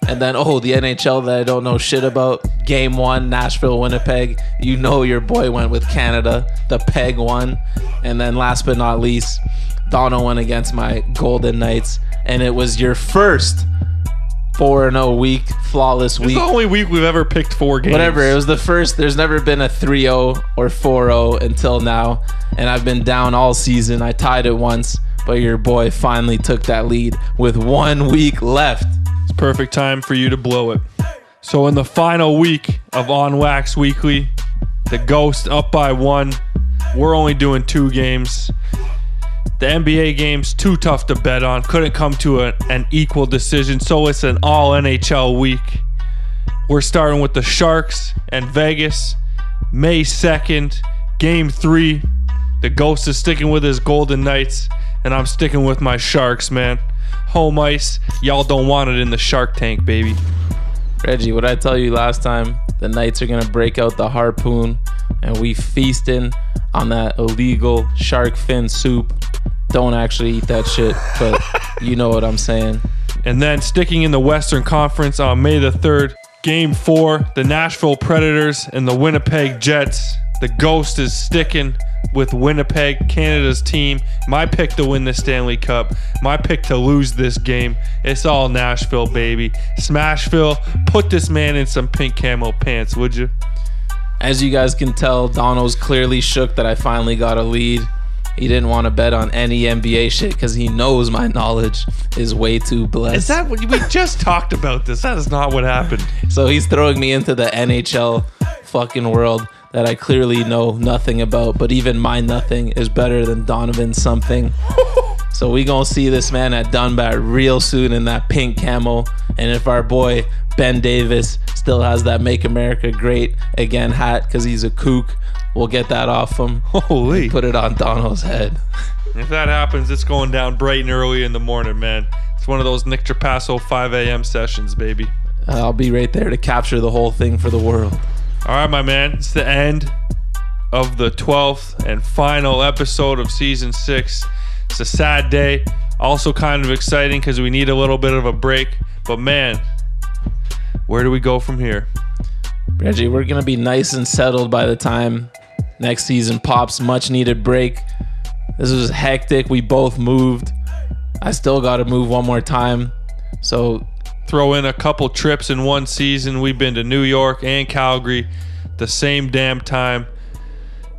And then, oh, the NHL that I don't know shit about. Game one, Nashville, Winnipeg. You know your boy went with Canada. The Peg won. And then last but not least, Dono went against my Golden Knights. And it was your first 4 and 0 week, flawless week. It's the only week we've ever picked four games. Whatever. It was the first. There's never been a 3 0 or 4 0 until now. And I've been down all season. I tied it once, but your boy finally took that lead with one week left. It's perfect time for you to blow it. So in the final week of On Wax Weekly, the Ghost up by one. We're only doing two games. The NBA game's too tough to bet on. Couldn't come to a, an equal decision, so it's an all NHL week. We're starting with the Sharks and Vegas, May 2nd, game three. The Ghost is sticking with his Golden Knights, and I'm sticking with my Sharks, man. Home ice, y'all don't want it in the Shark Tank, baby. Reggie, what I tell you last time? The Knights are gonna break out the harpoon, and we feasting on that illegal shark fin soup. Don't actually eat that shit, but you know what I'm saying. And then sticking in the Western Conference on May the 3rd, game four, the Nashville Predators and the Winnipeg Jets. The Ghost is sticking with Winnipeg, Canada's team. My pick to win the Stanley Cup. My pick to lose this game. It's all Nashville, baby. Smashville, put this man in some pink camo pants, would you? As you guys can tell, Donald's clearly shook that I finally got a lead. He didn't want to bet on any NBA shit because he knows my knowledge is way too blessed. Is that what we just talked about? This that is not what happened. So he's throwing me into the NHL fucking world that I clearly know nothing about, but even my nothing is better than Donovan something. so we gonna see this man at Dunbar real soon in that pink camo. And if our boy Ben Davis still has that Make America Great Again hat because he's a kook, we'll get that off him. Holy. Put it on Donald's head. If that happens, it's going down bright and early in the morning, man. It's one of those Nick Trapasso 5 a.m. sessions, baby. I'll be right there to capture the whole thing for the world. All right, my man. It's the end of the 12th and final episode of season six. It's a sad day. Also, kind of exciting because we need a little bit of a break. But, man, where do we go from here? Reggie, we're gonna be nice and settled by the time next season pops. Much needed break. This was hectic. We both moved. I still got to move one more time. So Throw in a couple trips in one season. We've been to New York and Calgary the same damn time.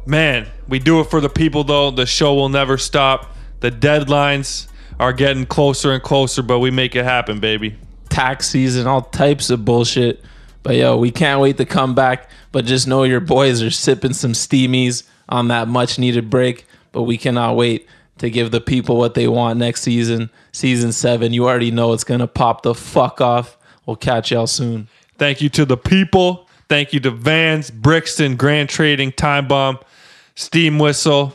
Man, we do it for the people, though. The show will never stop. The deadlines are getting closer and closer, but we make it happen, baby. tax season, all types of bullshit. But yo, we can't wait to come back. But just know your boys are sipping some steamies on that much needed break. But we cannot wait to give the people what they want next season. Season seven, you already know it's gonna pop the fuck off. We'll catch y'all soon. Thank you to the people. Thank you to Vans, Brixton, Grand Trading, Time Bomb, Steam Whistle,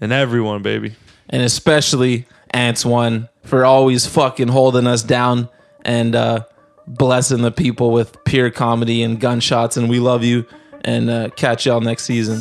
and everyone, baby. and especially Ants One for always fucking holding us down and uh, blessing the people with pure comedy and gunshots. And we love you. And uh, catch y'all next season.